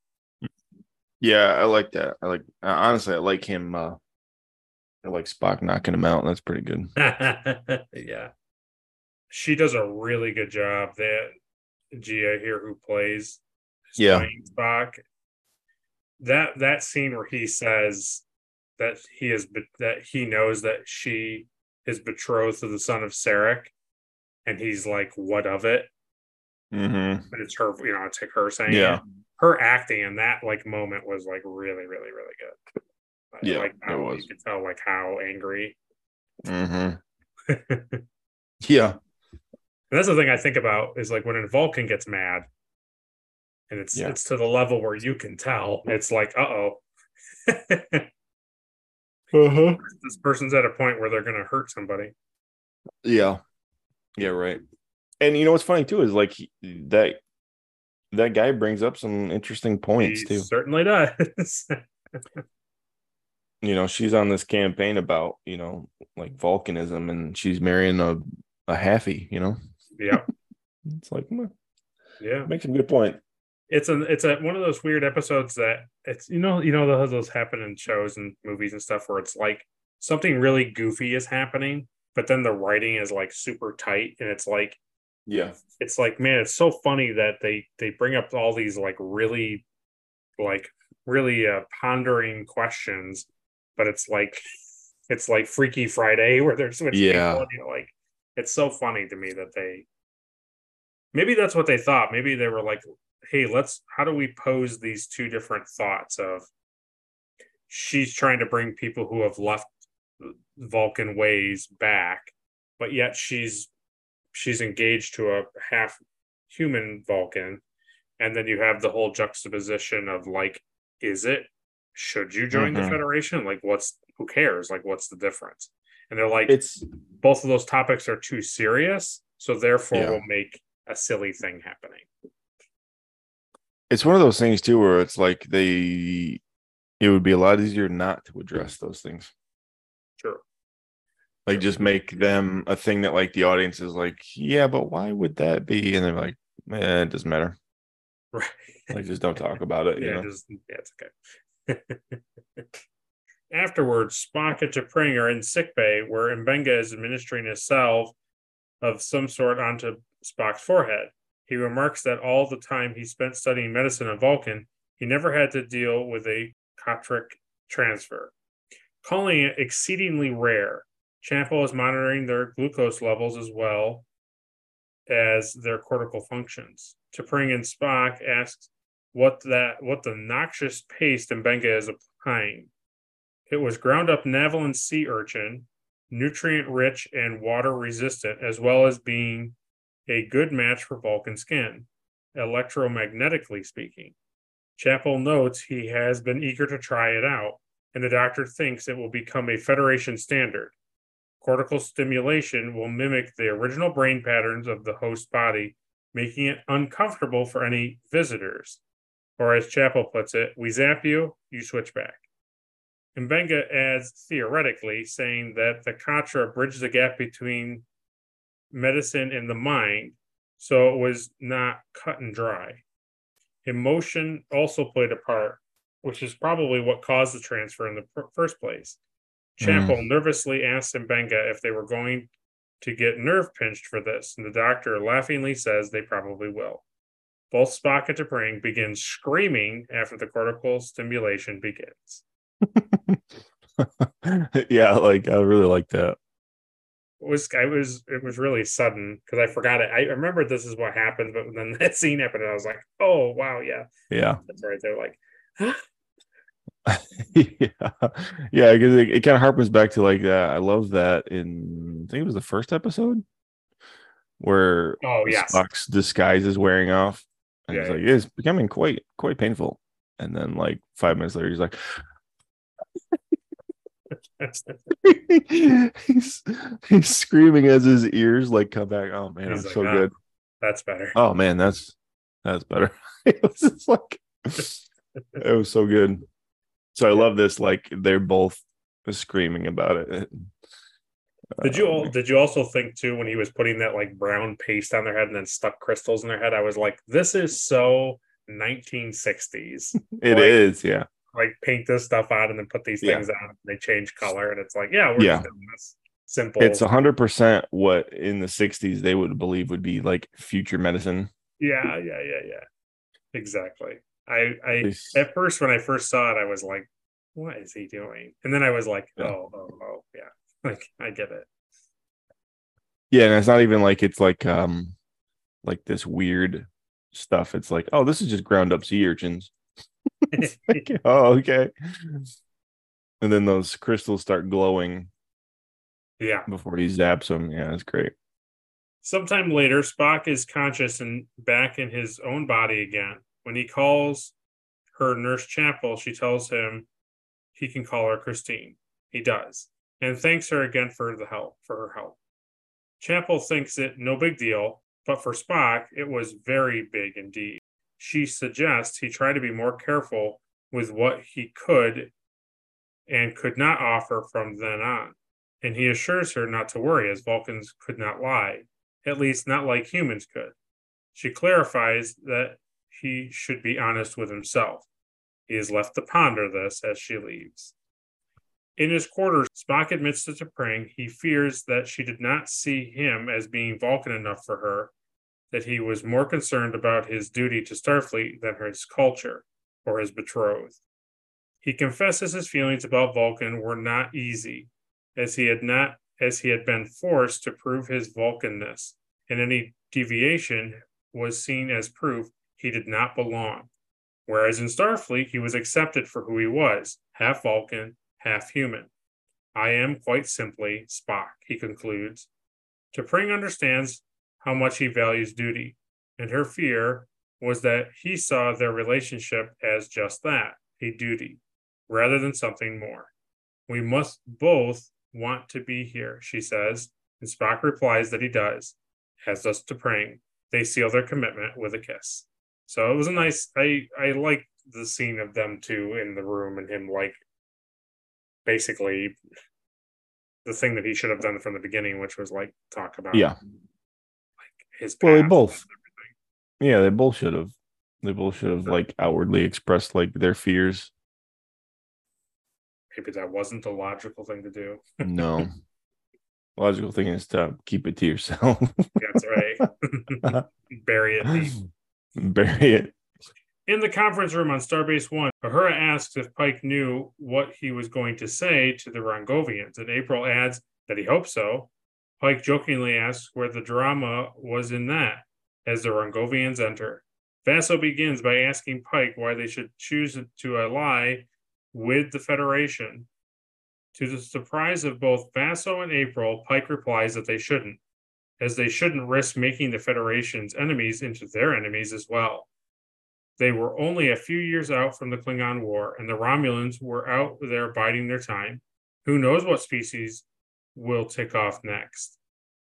Yeah, I like that. I like uh, honestly, I like him. uh I like Spock knocking him out. That's pretty good. yeah. She does a really good job. That Gia here who plays Yeah. Spock. That that scene where he says that he is that he knows that she is betrothed to the son of Sarek, and he's like, "What of it?" Mm-hmm. But it's her, you know, it's like her saying, Yeah. it. Her acting in that like moment was like really, really, really good. Yeah, like it was. you could tell like how angry Mm-hmm. Yeah. And that's the thing I think about is like when a Vulcan gets mad, and it's Yeah. it's to the level where you can tell it's like, uh oh, Uh-huh. this person's at a point where they're gonna hurt somebody. Yeah. Yeah, right. And you know what's funny too is like that that guy brings up some interesting points He too. certainly does. You know, she's on this campaign about, you know, like Vulcanism and she's marrying a a halfie, you know. yeah, It's like hmm, yeah. makes a good point. It's a it's a one of those weird episodes that it's you know you know those those happen in shows and movies and stuff where it's like something really goofy is happening, but then the writing is like super tight and it's like Yeah. it's like man it's so funny that they they bring up all these like really like really uh pondering questions but it's like it's like freaky friday where they're switching Yeah. people, and you're like it's so funny to me that they maybe that's what they thought maybe they were like hey let's how do we pose these two different thoughts of she's trying to bring people who have left vulcan ways back but yet she's she's engaged to a half human Vulcan, and then you have the whole juxtaposition of like, is it? Should you join the Mhm. Federation? Like, what's who cares? Like, what's the difference? And they're like, It's both of those topics are too serious, so therefore Yeah. we'll make a silly thing happening. it's one of those things too where it's like they it would be a lot easier not to address those things. Like just make them a thing that like the audience is like, yeah, but why would that be? And they're like, eh, it doesn't matter. Right. Like just don't talk about it. You yeah, know? just yeah, it's okay. Afterwards, Spock and T'Pring are in sickbay, where Mbenga is administering a salve of some sort onto Spock's forehead. He remarks that all the time he spent studying medicine on Vulcan, he never had to deal with a katric transfer, calling it exceedingly rare. Chapel is monitoring their glucose levels as well as their cortical functions. T'Pring and Spock asks what that what the noxious paste Mbenga is applying. It was ground up Navilan sea urchin, nutrient rich and water resistant, as well as being a good match for Vulcan skin, electromagnetically speaking. Chapel notes he has been eager to try it out, and the doctor thinks it will become a Federation standard. Cortical stimulation will mimic the original brain patterns of the host body, making it uncomfortable for any visitors. Or as Chapel puts it, we zap you, you switch back. Mbenga adds theoretically, saying that the Katra bridged the gap between medicine and the mind, so it was not cut and dry. Emotion also played a part, which is probably what caused the transfer in the pr- first place. Chapel mm. nervously asked Mbenga if they were going to get nerve pinched for this, and the doctor laughingly says they probably will. Both Spock and T'Pring begin screaming after the cortical stimulation begins. yeah, like I really like that. It was I was it was really sudden because I forgot it. I remember this is what happened, but then that scene happened, and I was like, "Oh wow, yeah, Yeah. that's right." They're like, yeah. Yeah, because it, it kind of harpens back to like that. I love that in I think it was the first episode where "Oh yes, Spock's disguise is wearing off. And he's Yeah, like, it's becoming quite quite painful. And then like five minutes later, he's like he's he's screaming as his ears like come back. Oh man, He's I'm like, so "Ah." good. that's better." Oh man, that's that's better. it was just like it was so good. So I love this. Like they're both screaming about it. Did you Um, all, did you also think too when he was putting that like brown paste on their head and then stuck crystals in their head? I was like, this is so 1960s. It like- is, yeah. like paint this stuff on and then put these Yeah. things on. And they change color, and it's like, yeah, we're Yeah. just doing this simple. It's a hundred percent what in the '60s they would believe would be like future medicine. yeah, yeah, yeah, yeah. Exactly. I I at first when I first saw it, I was like, what is he doing? And then I was like, Yeah. oh, oh, oh, yeah. Like I get it." Yeah, and it's not even like it's like um like this weird stuff. It's like, oh, this is just ground up sea urchins. Like, oh, okay. And then those crystals start glowing yeah. before he zaps them. Yeah, it's great. Sometime later, Spock is conscious and back in his own body again. When he calls her Nurse Chapel, she tells him he can call her Christine. He does, and thanks her again for the help, for her help. Chapel thinks it no big deal, but for Spock, it was very big indeed. She suggests he try to be more careful with what he could and could not offer from then on. And he assures her not to worry, as Vulcans could not lie at least not like humans could. She clarifies that he should be honest with himself. He is left to ponder this as she leaves. In his quarters, Spock admits to T'Pring he fears that she did not see him as being Vulcan enough for her, that he was more concerned about his duty to Starfleet than his culture or his betrothed. He confesses his feelings about Vulcan were not easy, as he had not as he had been forced to prove his Vulcanness, and any deviation was seen as proof he did not belong. Whereas in Starfleet, he was accepted for who he was half Vulcan, half human. I am quite simply Spock, he concludes. T'Pring understands how much he values duty, and her fear was that he saw their relationship as just that a duty, rather than something more. We must both want to be here, she says, and Spock replies that he does, as does T'Pring. They seal their commitment with a kiss. So it was a nice. I I liked the scene of them two in the room and him like basically the thing that he should have done from the beginning, which was like talk about Yeah. like his Well, they both- Yeah, they both should have. They both should have like outwardly expressed like their fears. Maybe that wasn't the logical thing to do. No. Logical thing is to keep it to yourself. That's right. Bury it deep. Bury it. In the conference room on Starbase One, Uhura asks if Pike knew what he was going to say to the Rongovians, and April adds that he hopes so. Pike jokingly asks where the drama was in that as the Rongovians enter. Vasso begins by asking Pike why they should choose to ally with the Federation. To the surprise of both Vasso and April, Pike replies that they shouldn't, as they shouldn't risk making the Federation's enemies into their enemies as well. They were only a few years out from the Klingon War, and the Romulans were out there biding their time. Who knows what species will tick off next?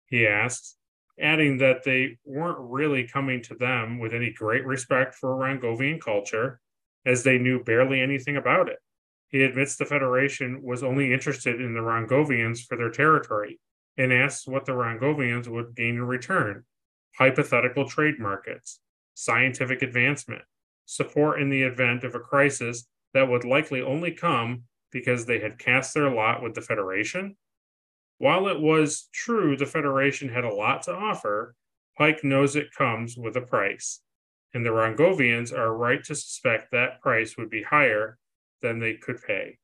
He asks, adding that they weren't really coming to them with any great respect for Rongovian culture, as they knew barely anything about it. He admits the Federation was only interested in the Rongovians for their territory and asks what the Rongovians would gain in return hypothetical trade markets, scientific advancement, support in the event of a crisis that would likely only come because they had cast their lot with the Federation? While it was true the Federation had a lot to offer, Pike knows it comes with a price, and the Rongovians are right to suspect that price would be higher than they could pay.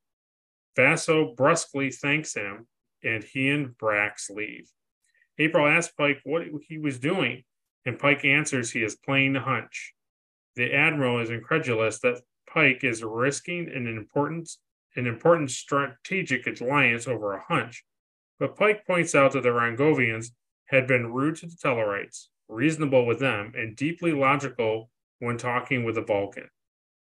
Vasso brusquely thanks him, and he and Brax leave. April asks Pike what he was doing, and Pike answers he is playing the hunch the admiral is incredulous that Pike is risking an important an important strategic alliance over a hunch. But Pike points out that the Rongovians had been rude to the Tellarites, reasonable with them, and deeply logical when talking with the Vulcan.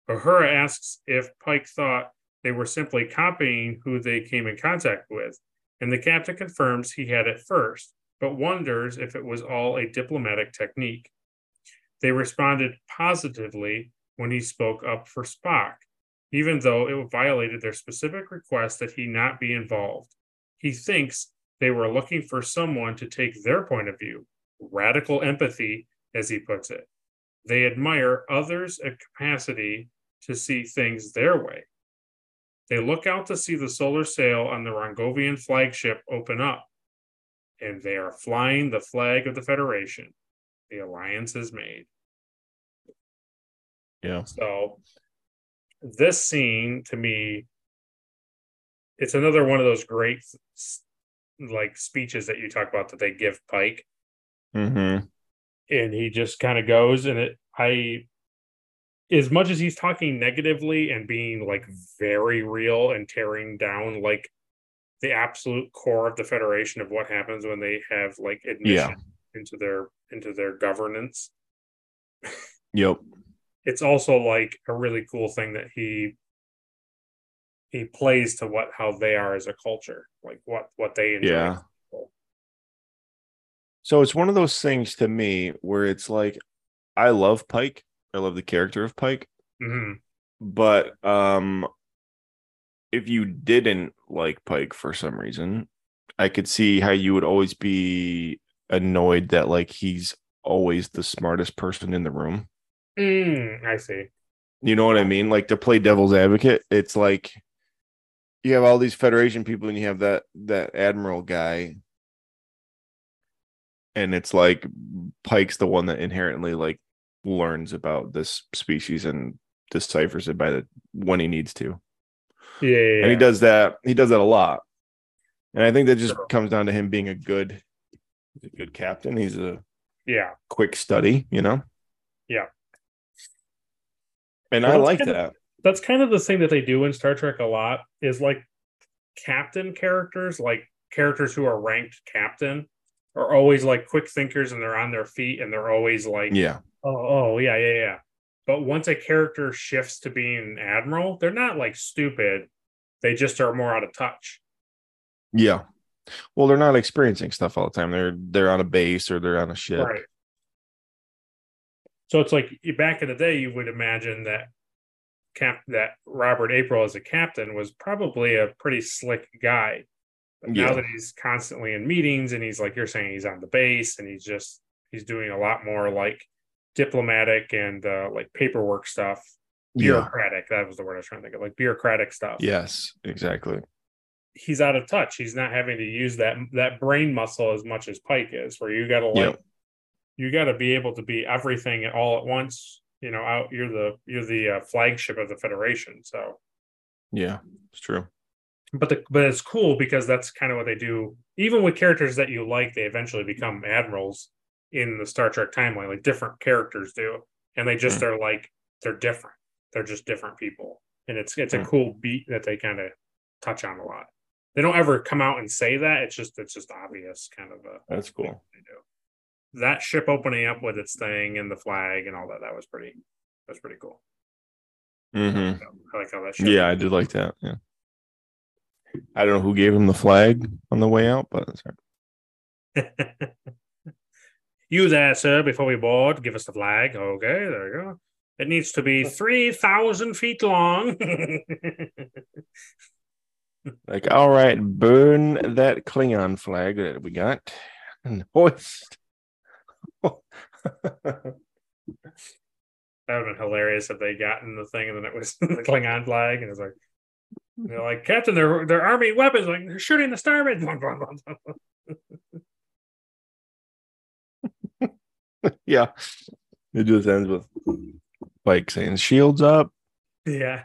Uhura asks if Pike thought they were simply copying who they came in contact with, and the captain confirms he had at first, but wonders if it was all a diplomatic technique. They responded positively when he spoke up for Spock, even though it violated their specific request that he not be involved. He thinks they were looking for someone to take their point of view, radical empathy, as he puts it. They admire others' capacity to see things their way. They look out to see the solar sail on the Rongovian flagship open up, and they are flying the flag of the Federation the alliance is made. Yeah. So this scene to me, it's another one of those great like speeches that you talk about that they give Pike. Mm-hmm. And he just kind of goes and it I as much as he's talking negatively and being like very real and tearing down like the absolute core of the federation of what happens when they have like admission yeah into their into their governance. Yep. It's also like a really cool thing that he he plays to what how they are as a culture, like what what they enjoy. Yeah. So it's one of those things to me where it's like I love Pike. I love the character of Pike. Mm-hmm. But um if you didn't like Pike for some reason, I could see how you would always be annoyed that like he's always the smartest person in the room. Mm, I see. You know what I mean? Like to play devil's advocate, it's like you have all these Federation people and you have that that admiral guy, and it's like Pike's the one that inherently like learns about this species and deciphers it by the when he needs to. Yeah, yeah, and he does that. He does that a lot, and I think that just sure. comes down to him being a good a good captain. He's a yeah quick study, you know. Yeah. And well, I like that. Of, that's kind of the thing that they do in Star Trek a lot is like captain characters, like characters who are ranked captain, are always like quick thinkers and they're on their feet and they're always like, yeah, oh, oh yeah, yeah, yeah. But once a character shifts to being an admiral, they're not like stupid. They just are more out of touch. Yeah. Well, they're not experiencing stuff all the time. They're they're on a base or they're on a ship. Right. So it's like back in the day, you would imagine that cap that Robert April as a captain was probably a pretty slick guy. But yeah. now that he's constantly in meetings and he's like you're saying he's on the base and he's just he's doing a lot more like diplomatic and uh, like paperwork stuff. Bureaucratic. Yeah. That was the word I was trying to think of. Like bureaucratic stuff. Yes, exactly he's out of touch. He's not having to use that that brain muscle as much as Pike is, where you got to like Yep. you got to be able to be everything all at once. You know, out you're the you're the uh, flagship of the Federation. So, Yeah, it's true. but the but it's cool because that's kind of what they do. Even with characters that you like, they eventually become admirals in the Star Trek timeline. Like different characters do, and they just are like they're different. They're just different people, and it's it's a Hmm. cool beat that they kind of touch on a lot. They don't ever come out and say that. It's just it's just obvious, kind of a That's cool. they do. That ship opening up with its thing and the flag and all that, that was pretty that was pretty cool. Mm-hmm. I like how that ship Yeah, I did like that. Yeah. I don't know who gave him the flag on the way out, but that's all right. you there, sir, before we board, give us the flag. Okay, there you go. It needs to be three thousand feet long. like, all right, burn that Klingon flag that we got and hoist. That would have been hilarious if they gotten the thing and then it was the Klingon flag and it's like they're like Captain, they're they're arming weapons, like they're shooting the starboard. yeah. It just ends with Pike saying, shields up. yeah.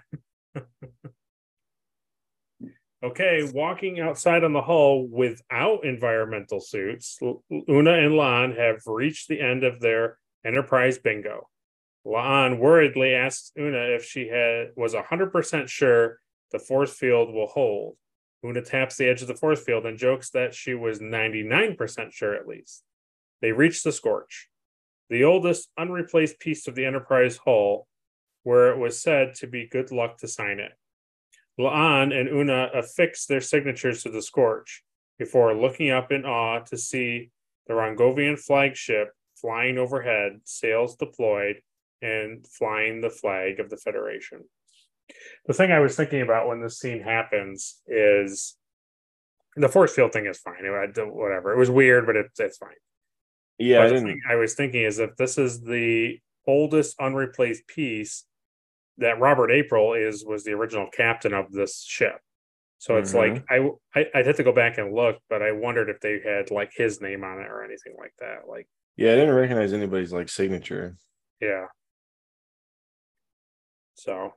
okay, walking outside on the hull without environmental suits, Una and La'an have reached the end of their Enterprise bingo. La'an worriedly asks Una if she had was hundred percent sure the force field will hold. Una taps the edge of the force field and jokes that she was 99% sure at least. They reach the Scorch, the oldest unreplaced piece of the Enterprise hull, where it was said to be good luck to sign it. La'an and Una affix their signatures to the Scorch before looking up in awe to see the Rongovian flagship flying overhead, sails deployed, and flying the flag of the Federation. The thing I was thinking about when this scene happens is the force field thing is fine. It, whatever. It was weird, but it's it's fine. Yeah, But I the I was thinking is if this is the oldest unreplaced piece that Robert April is was the original captain of this ship. So it's like mm-hmm. I, I I'd have to go back and look, but I wondered if they had like his name on it or anything like that. Like Yeah, I didn't recognize anybody's like signature. yeah. So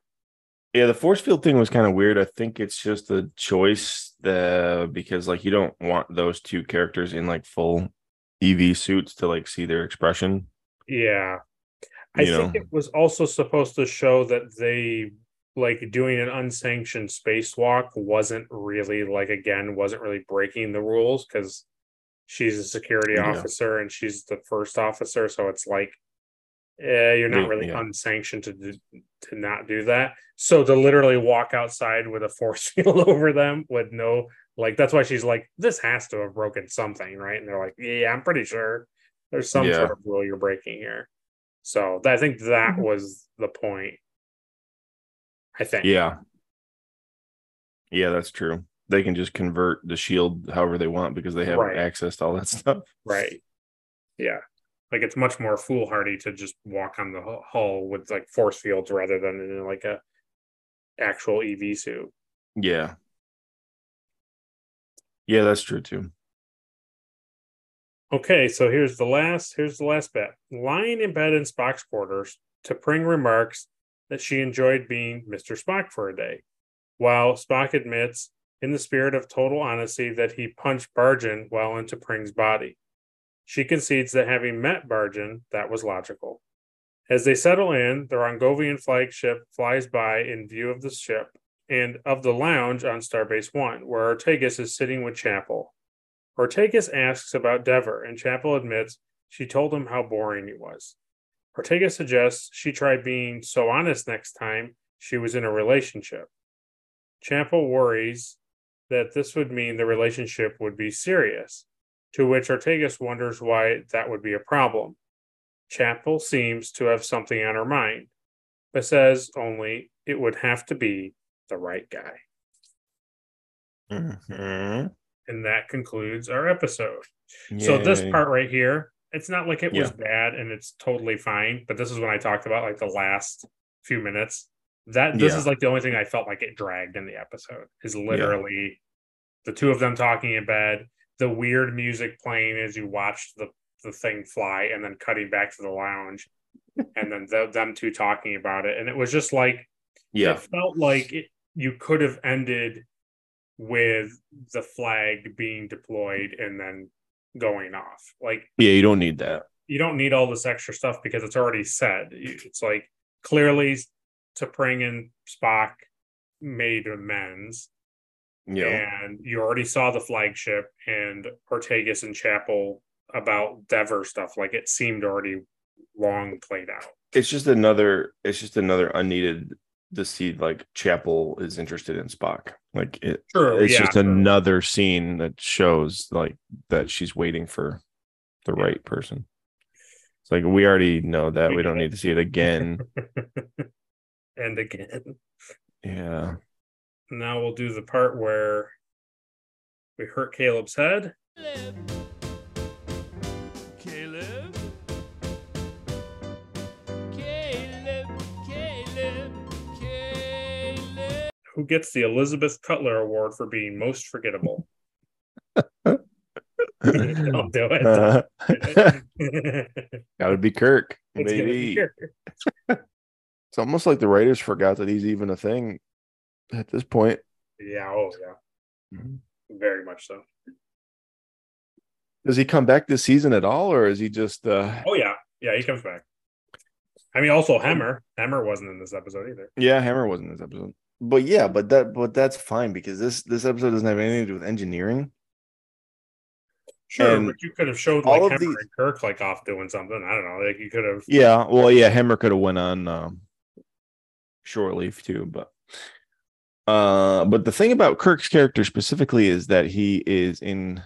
Yeah, the force field thing was kind of weird. I think it's just a choice the because like you don't want those two characters in like full EV suits to like see their expression. yeah. I You think know. it was also supposed to show that they like doing an unsanctioned spacewalk wasn't really like again wasn't really breaking the rules because she's a security Yeah. officer and she's the first officer so it's like eh, you're not really yeah. unsanctioned to do, to not do that so to literally walk outside with a force field over them with no like that's why she's like this has to have broken something right and they're like yeah i'm pretty sure there's some Yeah. sort of rule you're breaking here so i think that mm-hmm. was the point i think Yeah. Yeah, that's true. They can just convert the shield however they want because they have Right. access to all that stuff. Right. Yeah. Like it's much more foolhardy to just walk on the hull with like force fields rather than in like a actual EV suit. Yeah. Yeah, that's true too. Okay, so here's the last here's the last bit. Lying in bed in Spock's quarters, T'Pring remarks that she enjoyed being Mr. Spock for a day, while Spock admits, in the spirit of total honesty, that he punched Barjan while in T'Pring's body. She concedes that having met Barjan, that was logical. As they settle in, the Rongovian flagship flies by in view of the ship and of the lounge on Starbase One, where Ortegas is sitting with Chapel. Ortegas asks about Dever, and Chapel admits she told him how boring he was. Ortegas suggests she try being so honest next time she was in a relationship. Chapel worries that this would mean the relationship would be serious, to which Ortegas wonders why that would be a problem. Chapel seems to have something on her mind, but says only it would have to be the right guy. Mhm. And that concludes our episode. So this part right here, it's not like it was bad and it's totally fine, but this is when I talked about like the last few minutes. That this Yeah. is like the only thing I felt like it dragged in the episode is literally the two of them talking in bed, the weird music playing as you watched the the thing fly, and then cutting back to the lounge, and then the, them two talking about it, and it was just like Yeah. it felt like it, you could have ended with the flag being deployed and then going off. Like Yeah, you don't need that. you don't need all this extra stuff because it's already said. It's like clearly T'Pring and Spock made amends, Yeah. and you already saw the flagship and Ortegas and Chapel about Dever stuff. Like it seemed already long played out. It's just another it's just another unneeded to see like Chapel is interested in Spock. Like it True, it's yeah, just another scene that shows like that she's waiting for the Yeah. right person. It's like we already know that. We We don't it. need to see it again. and again, yeah. now we'll do the part where we hurt Caleb's head. Caleb. Who gets the Elizabeth Cutler Award for being most forgettable? Don't do it. Uh, it's gotta be Kirk. gonna be Maybe Kirk. it's almost like the writers forgot that he's even a thing at this point. Yeah, oh yeah. Very much so. Does he come back this season at all, or is he just uh Oh yeah. Yeah, he comes back. I mean also Hemmer. Hemmer wasn't in this episode either. Yeah, Hemmer wasn't in this episode. But yeah, but that but that's fine because this this episode doesn't have anything to do with engineering. Sure, And but you could have showed all like of Hemmer these- and Kirk like off doing something. I don't know. Like you could have Yeah, well, yeah, Hemmer could have went on um short leave too, but uh but the thing about Kirk's character specifically is that he is in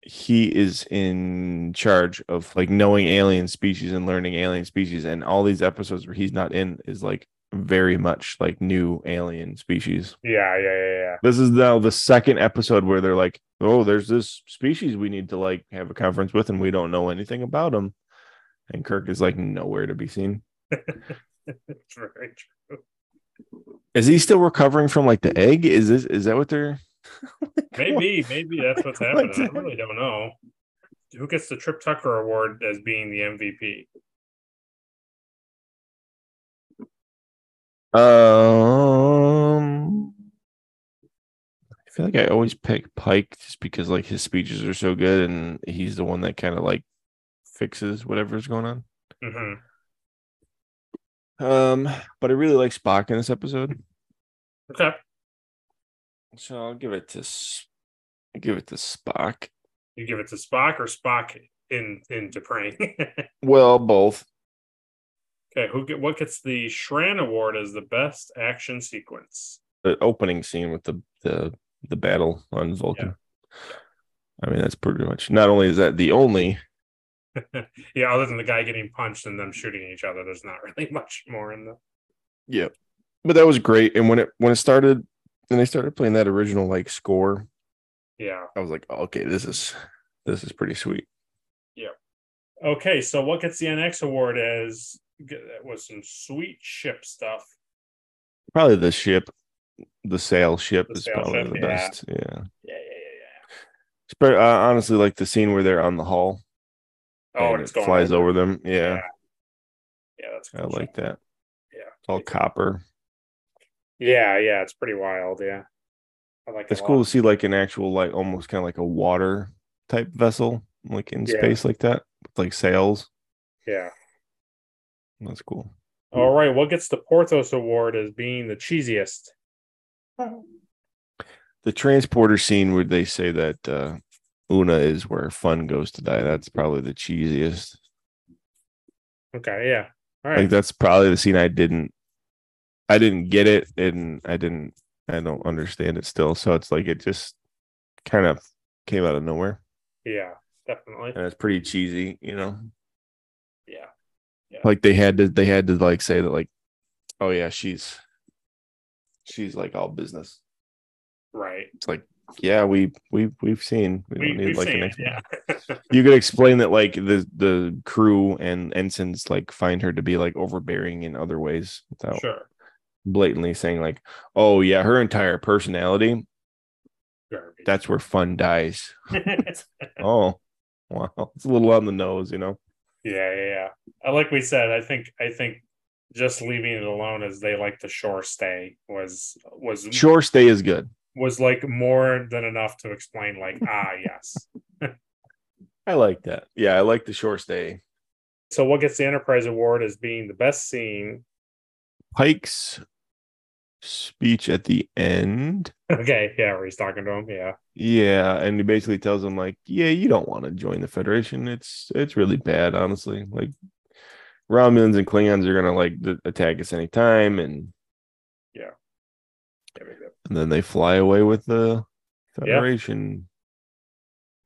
he is in charge of like knowing alien species and learning alien species and all these episodes where he's not in is like very much like new alien species. Yeah, yeah, yeah, yeah. This is now the second episode where they're like, "Oh, there's this species we need to like have a conference with, and we don't know anything about them." And Kirk is like nowhere to be seen. It's very true. Is he still recovering from like the egg? Is this is that what they're? Maybe, maybe that's what's happening. I really don't know. Who gets the Trip Tucker Award as being the MVP? Um, I feel like I always pick Pike just because like his speeches are so good, and he's the one that kind of like fixes whatever's going on. hmm Um, but I really like Spock in this episode. Okay. So I'll give it to I'll give it to Spock. You give it to Spock or Spock in in T'Pring? Well, both. Okay, who get what gets the Shran Award as the best action sequence? The opening scene with the the the battle on Vulcan. I mean, that's pretty much. Not only is that the only, yeah, other than the guy getting punched and them shooting each other, there's not really much more in the yeah, but that was great. And when it when it started, and they started playing that original like score, yeah. I was like, oh, okay, this is this is pretty sweet. Yeah. Okay, so what gets the NX award as that was some sweet ship stuff. Probably the ship, the sail ship The is sail probably ship, the yeah. best. Yeah, Yeah, yeah, yeah, Sp- uh, honestly, like the scene where they're on the hull. Oh, and it's it going flies over them. Yeah, Yeah, Yeah, that's I cool like that. Yeah. It's all copper. Yeah, yeah, it's pretty wild. Yeah, I like. It's a cool to see like an actual like almost kind of like a water type vessel like in Yeah. space like that with like sails. Yeah. That's cool. All right, what gets the Porthos award as being the cheesiest? The transporter scene where they say that uh Una is where fun goes to die. That's probably the cheesiest. Okay, yeah. All right. Like that's probably the scene I didn't I didn't get it and I didn't I don't understand it still. So it's like it just kind of came out of nowhere. yeah, definitely. And it's pretty cheesy, you know. Yeah. like they had to they had to like say that like oh yeah she's she's like all business Right. it's like yeah we we we've seen we, We, don't need like an it. Yeah. you could explain that like the the crew and ensigns like find her to be like overbearing in other ways without sure. blatantly saying like oh yeah her entire personality Garbage. That's where fun dies. Oh, wow. It's a little on the nose, you know. Yeah, yeah, yeah. Like we said, I think I think just leaving it alone as they like the shore stay was was Shore stay is good. was like more than enough to explain like ah yes. I like that. Yeah, I like the shore stay. So what gets the Enterprise Award as being the best scene? Pike's speech at the end. Okay, yeah, where he's talking to him. Yeah, Yeah, and he basically tells him like, "Yeah, you don't want to join the Federation. It's it's really bad, honestly. Like Romulans and Klingons are gonna like attack us anytime, and yeah, yeah, yeah. and then they fly away with the Federation.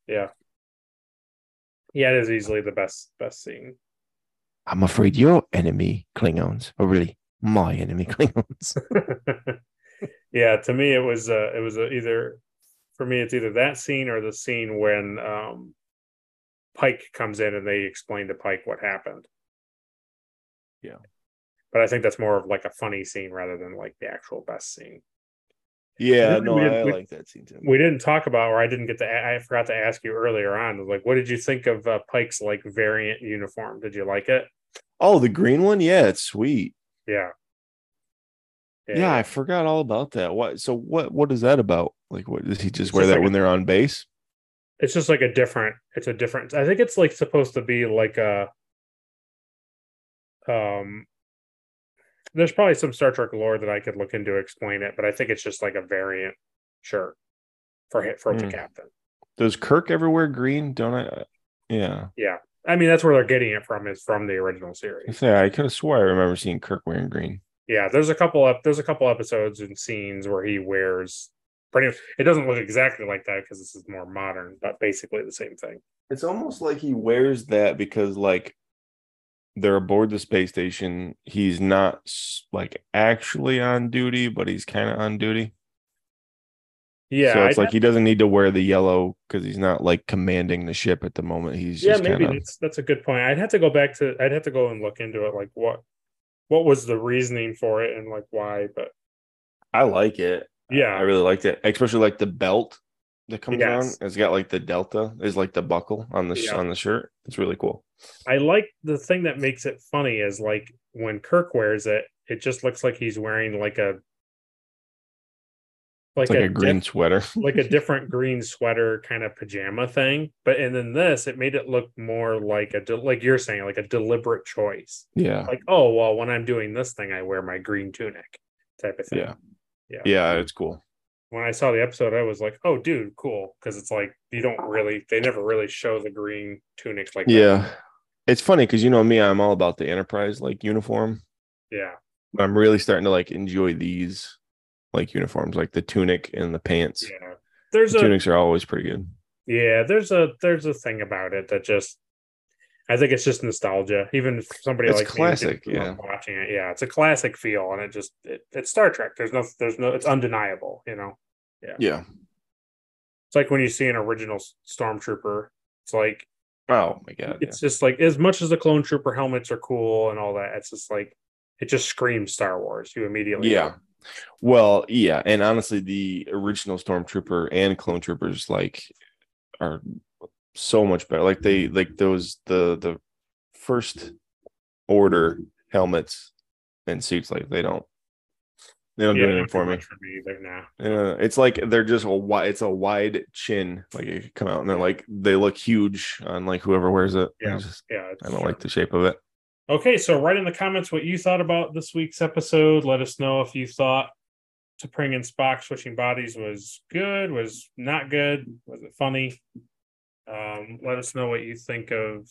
yeah. Yeah, it is easily the best best scene. I'm afraid your enemy Klingons are really my enemy Klingons. yeah, to me it was uh it was uh, either for me it's either that scene or the scene when um Pike comes in and they explain to Pike what happened. Yeah. But I think that's more of like a funny scene rather than like the actual best scene. yeah, no, I we- like that scene too. We didn't talk about, or I didn't get to. I forgot to ask you earlier on. Like, what did you think of uh, Pike's like variant uniform? Did you like it? Oh, the green one, yeah, it's sweet. Yeah. Yeah, I forgot all about that. What? So what? What is that about? Like, what does he just It's wear just that like a- when they're on base? it's just like a different it's a different i think it's like supposed to be like a um there's probably some star trek lore that i could look into explain it but i think it's just like a variant shirt for hit for the Hmm. captain Does Kirk ever wear green? Don't I? Yeah. yeah i mean that's where they're getting it from is from the original series Yeah, I could have swore I remember seeing Kirk wearing green. yeah there's a couple of there's a couple episodes and scenes where he wears pretty much it doesn't look exactly like that because this is more modern but basically the same thing It's almost like he wears that because like they're aboard the space station. He's not like actually on duty, but he's kind of on duty. Yeah so it's I- like he doesn't need to wear the yellow because he's not like commanding the ship at the moment. He's yeah just maybe kind of that's that's a good point i'd have to go back to i'd have to go and look into it like what what was the reasoning for it and like why but I like it. Yeah. I really liked it, especially like the belt that comes Yes. on. It's got like the delta is like the buckle on the sh Yeah. on the shirt. It's really cool. i like the thing that makes it funny is like when kirk wears it it just looks like he's wearing like a like, like a, diff- green sweater. like a different green sweater kind of pajama thing but and then this it made it look more like a de- like you're saying like a deliberate choice yeah. like oh well when i'm doing this thing i wear my green tunic type of thing Yeah. yeah Yeah, it's cool. when I saw the episode, I was like, "Oh, dude, cool!" Because it's like you don't really, they never really show the green tunic like that. Yeah. It's funny because you know me, I'm all about the enterprise like uniform. yeah, But I'm really starting to like enjoy these like uniforms, like the tunic and the pants. yeah. There's The a tunics are always pretty good. yeah, there's a there's a thing about it that just, I think it's just nostalgia. Even if somebody It's like classic, didn't yeah. watching it, yeah, it's a classic feel, and it just it, it's Star Trek. There's no, there's no, it's undeniable. You know, Yeah. Yeah. It's like when you see an original stormtrooper. It's like Oh my god. it's just like as much as the clone trooper helmets are cool and all that it's just like it just screams star wars you immediately Yeah. Well, yeah, and honestly, the original Stormtrooper and Clone Troopers like are so much better. Like they like those the the first order helmets and suits. Like they don't they don't Yeah, do anything for me. for me either now Uh, it's like they're just a wide. It's a wide chin. Like it could come out and they're like they look huge on like whoever wears it. Yeah. Just- yeah I don't true. like the shape of it. Okay so write in the comments what you thought about this week's episode. Let us know if you thought T'Pring and Spock switching bodies was good was not good was it funny? Um let us know what you think of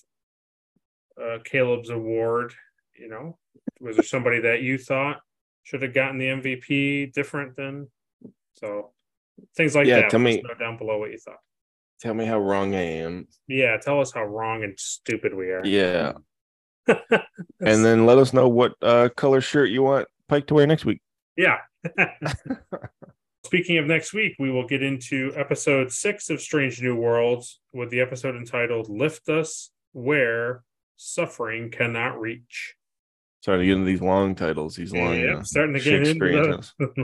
uh Caleb's award you know? Was there somebody that you thought should have gotten the MVP different than so things like Yeah, that. tell me- down below what you thought. Tell me how wrong I am. yeah tell us how wrong and stupid we are. Yeah, and then let us know what uh, color shirt you want Pike to wear next week. Yeah. Speaking of next week, we will get into episode six of Strange New Worlds with the episode entitled Lift Us Where Suffering Cannot Reach. Starting to get into these long titles. These long Yeah, uh, starting to get into Shakespearean the,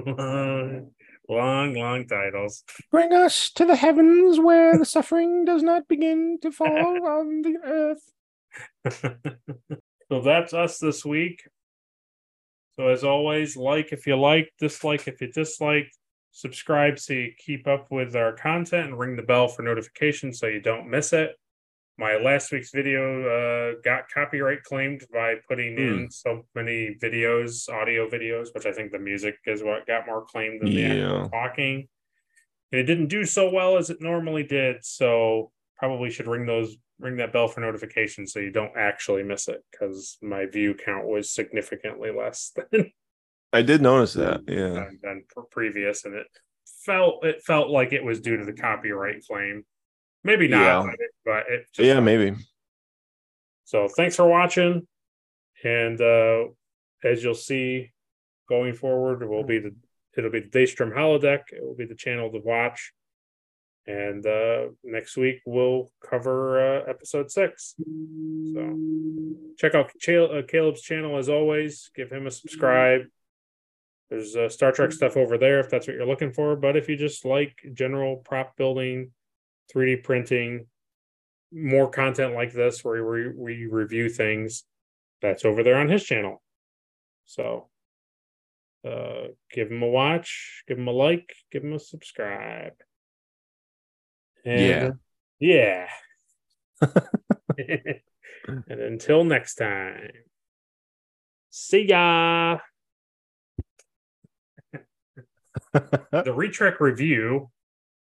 titles. Long, long titles. Bring us to the heavens where the suffering does not begin to fall on the earth. so that's us this week. So as always, like if you like, dislike if you dislike, subscribe so you keep up with our content and ring the bell for notifications so you don't miss it. My last week's video uh, got copyright claimed by putting in so many videos, audio videos, which I think the music is what got more claimed than the Yeah. actual talking. And it didn't do so well as it normally did, so probably should ring those ring that bell for notifications so you don't actually miss it because my view count was significantly less than I did notice that. Yeah. than, than previous, and it felt it felt like it was due to the copyright claim. Maybe not, Yeah. but it, but it just Yeah, maybe. So thanks for watching, and uh as you'll see going forward, it will be the it'll be the Daystrom holodeck. It will be the channel to watch. And uh next week we'll cover uh, episode six. So check out uh, Caleb's channel as always. Give him a subscribe. There's uh, Star Trek stuff over there if that's what you're looking for. But if you just like general prop building, 3D printing, more content like this where we, we review things, that's over there on his channel. So uh, give him a watch, give him a like, give him a subscribe. And, Yeah. uh, yeah. and until next time, see ya. the Retrek Review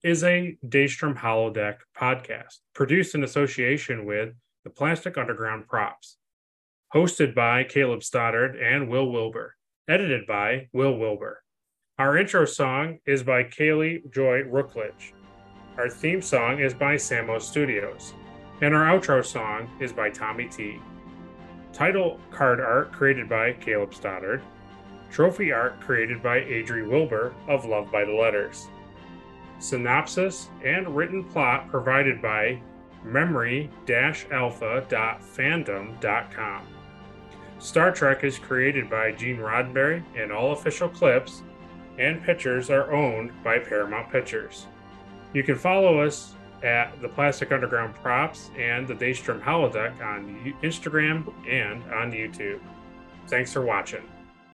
is a Daystrom Holodeck podcast produced in association with the Plastic Underground Props, hosted by Caleb Stoddard and Will Wilbur, edited by Will Wilbur. Our intro song is by Kaylee Joy Rookledge. Our theme song is by Samo Studios, and our outro song is by Tommy T. Title card art created by Caleb Stoddard. Trophy art created by Adri Wilbur of Love by the Letters. Synopsis and written plot provided by memory-alpha.fandom.com. Star Trek is created by Gene Roddenberry, and all official clips and pictures are owned by Paramount Pictures. You can follow us at the Plastic Underground Props and the Daystrom Holodeck on Instagram and on YouTube. Thanks for watching.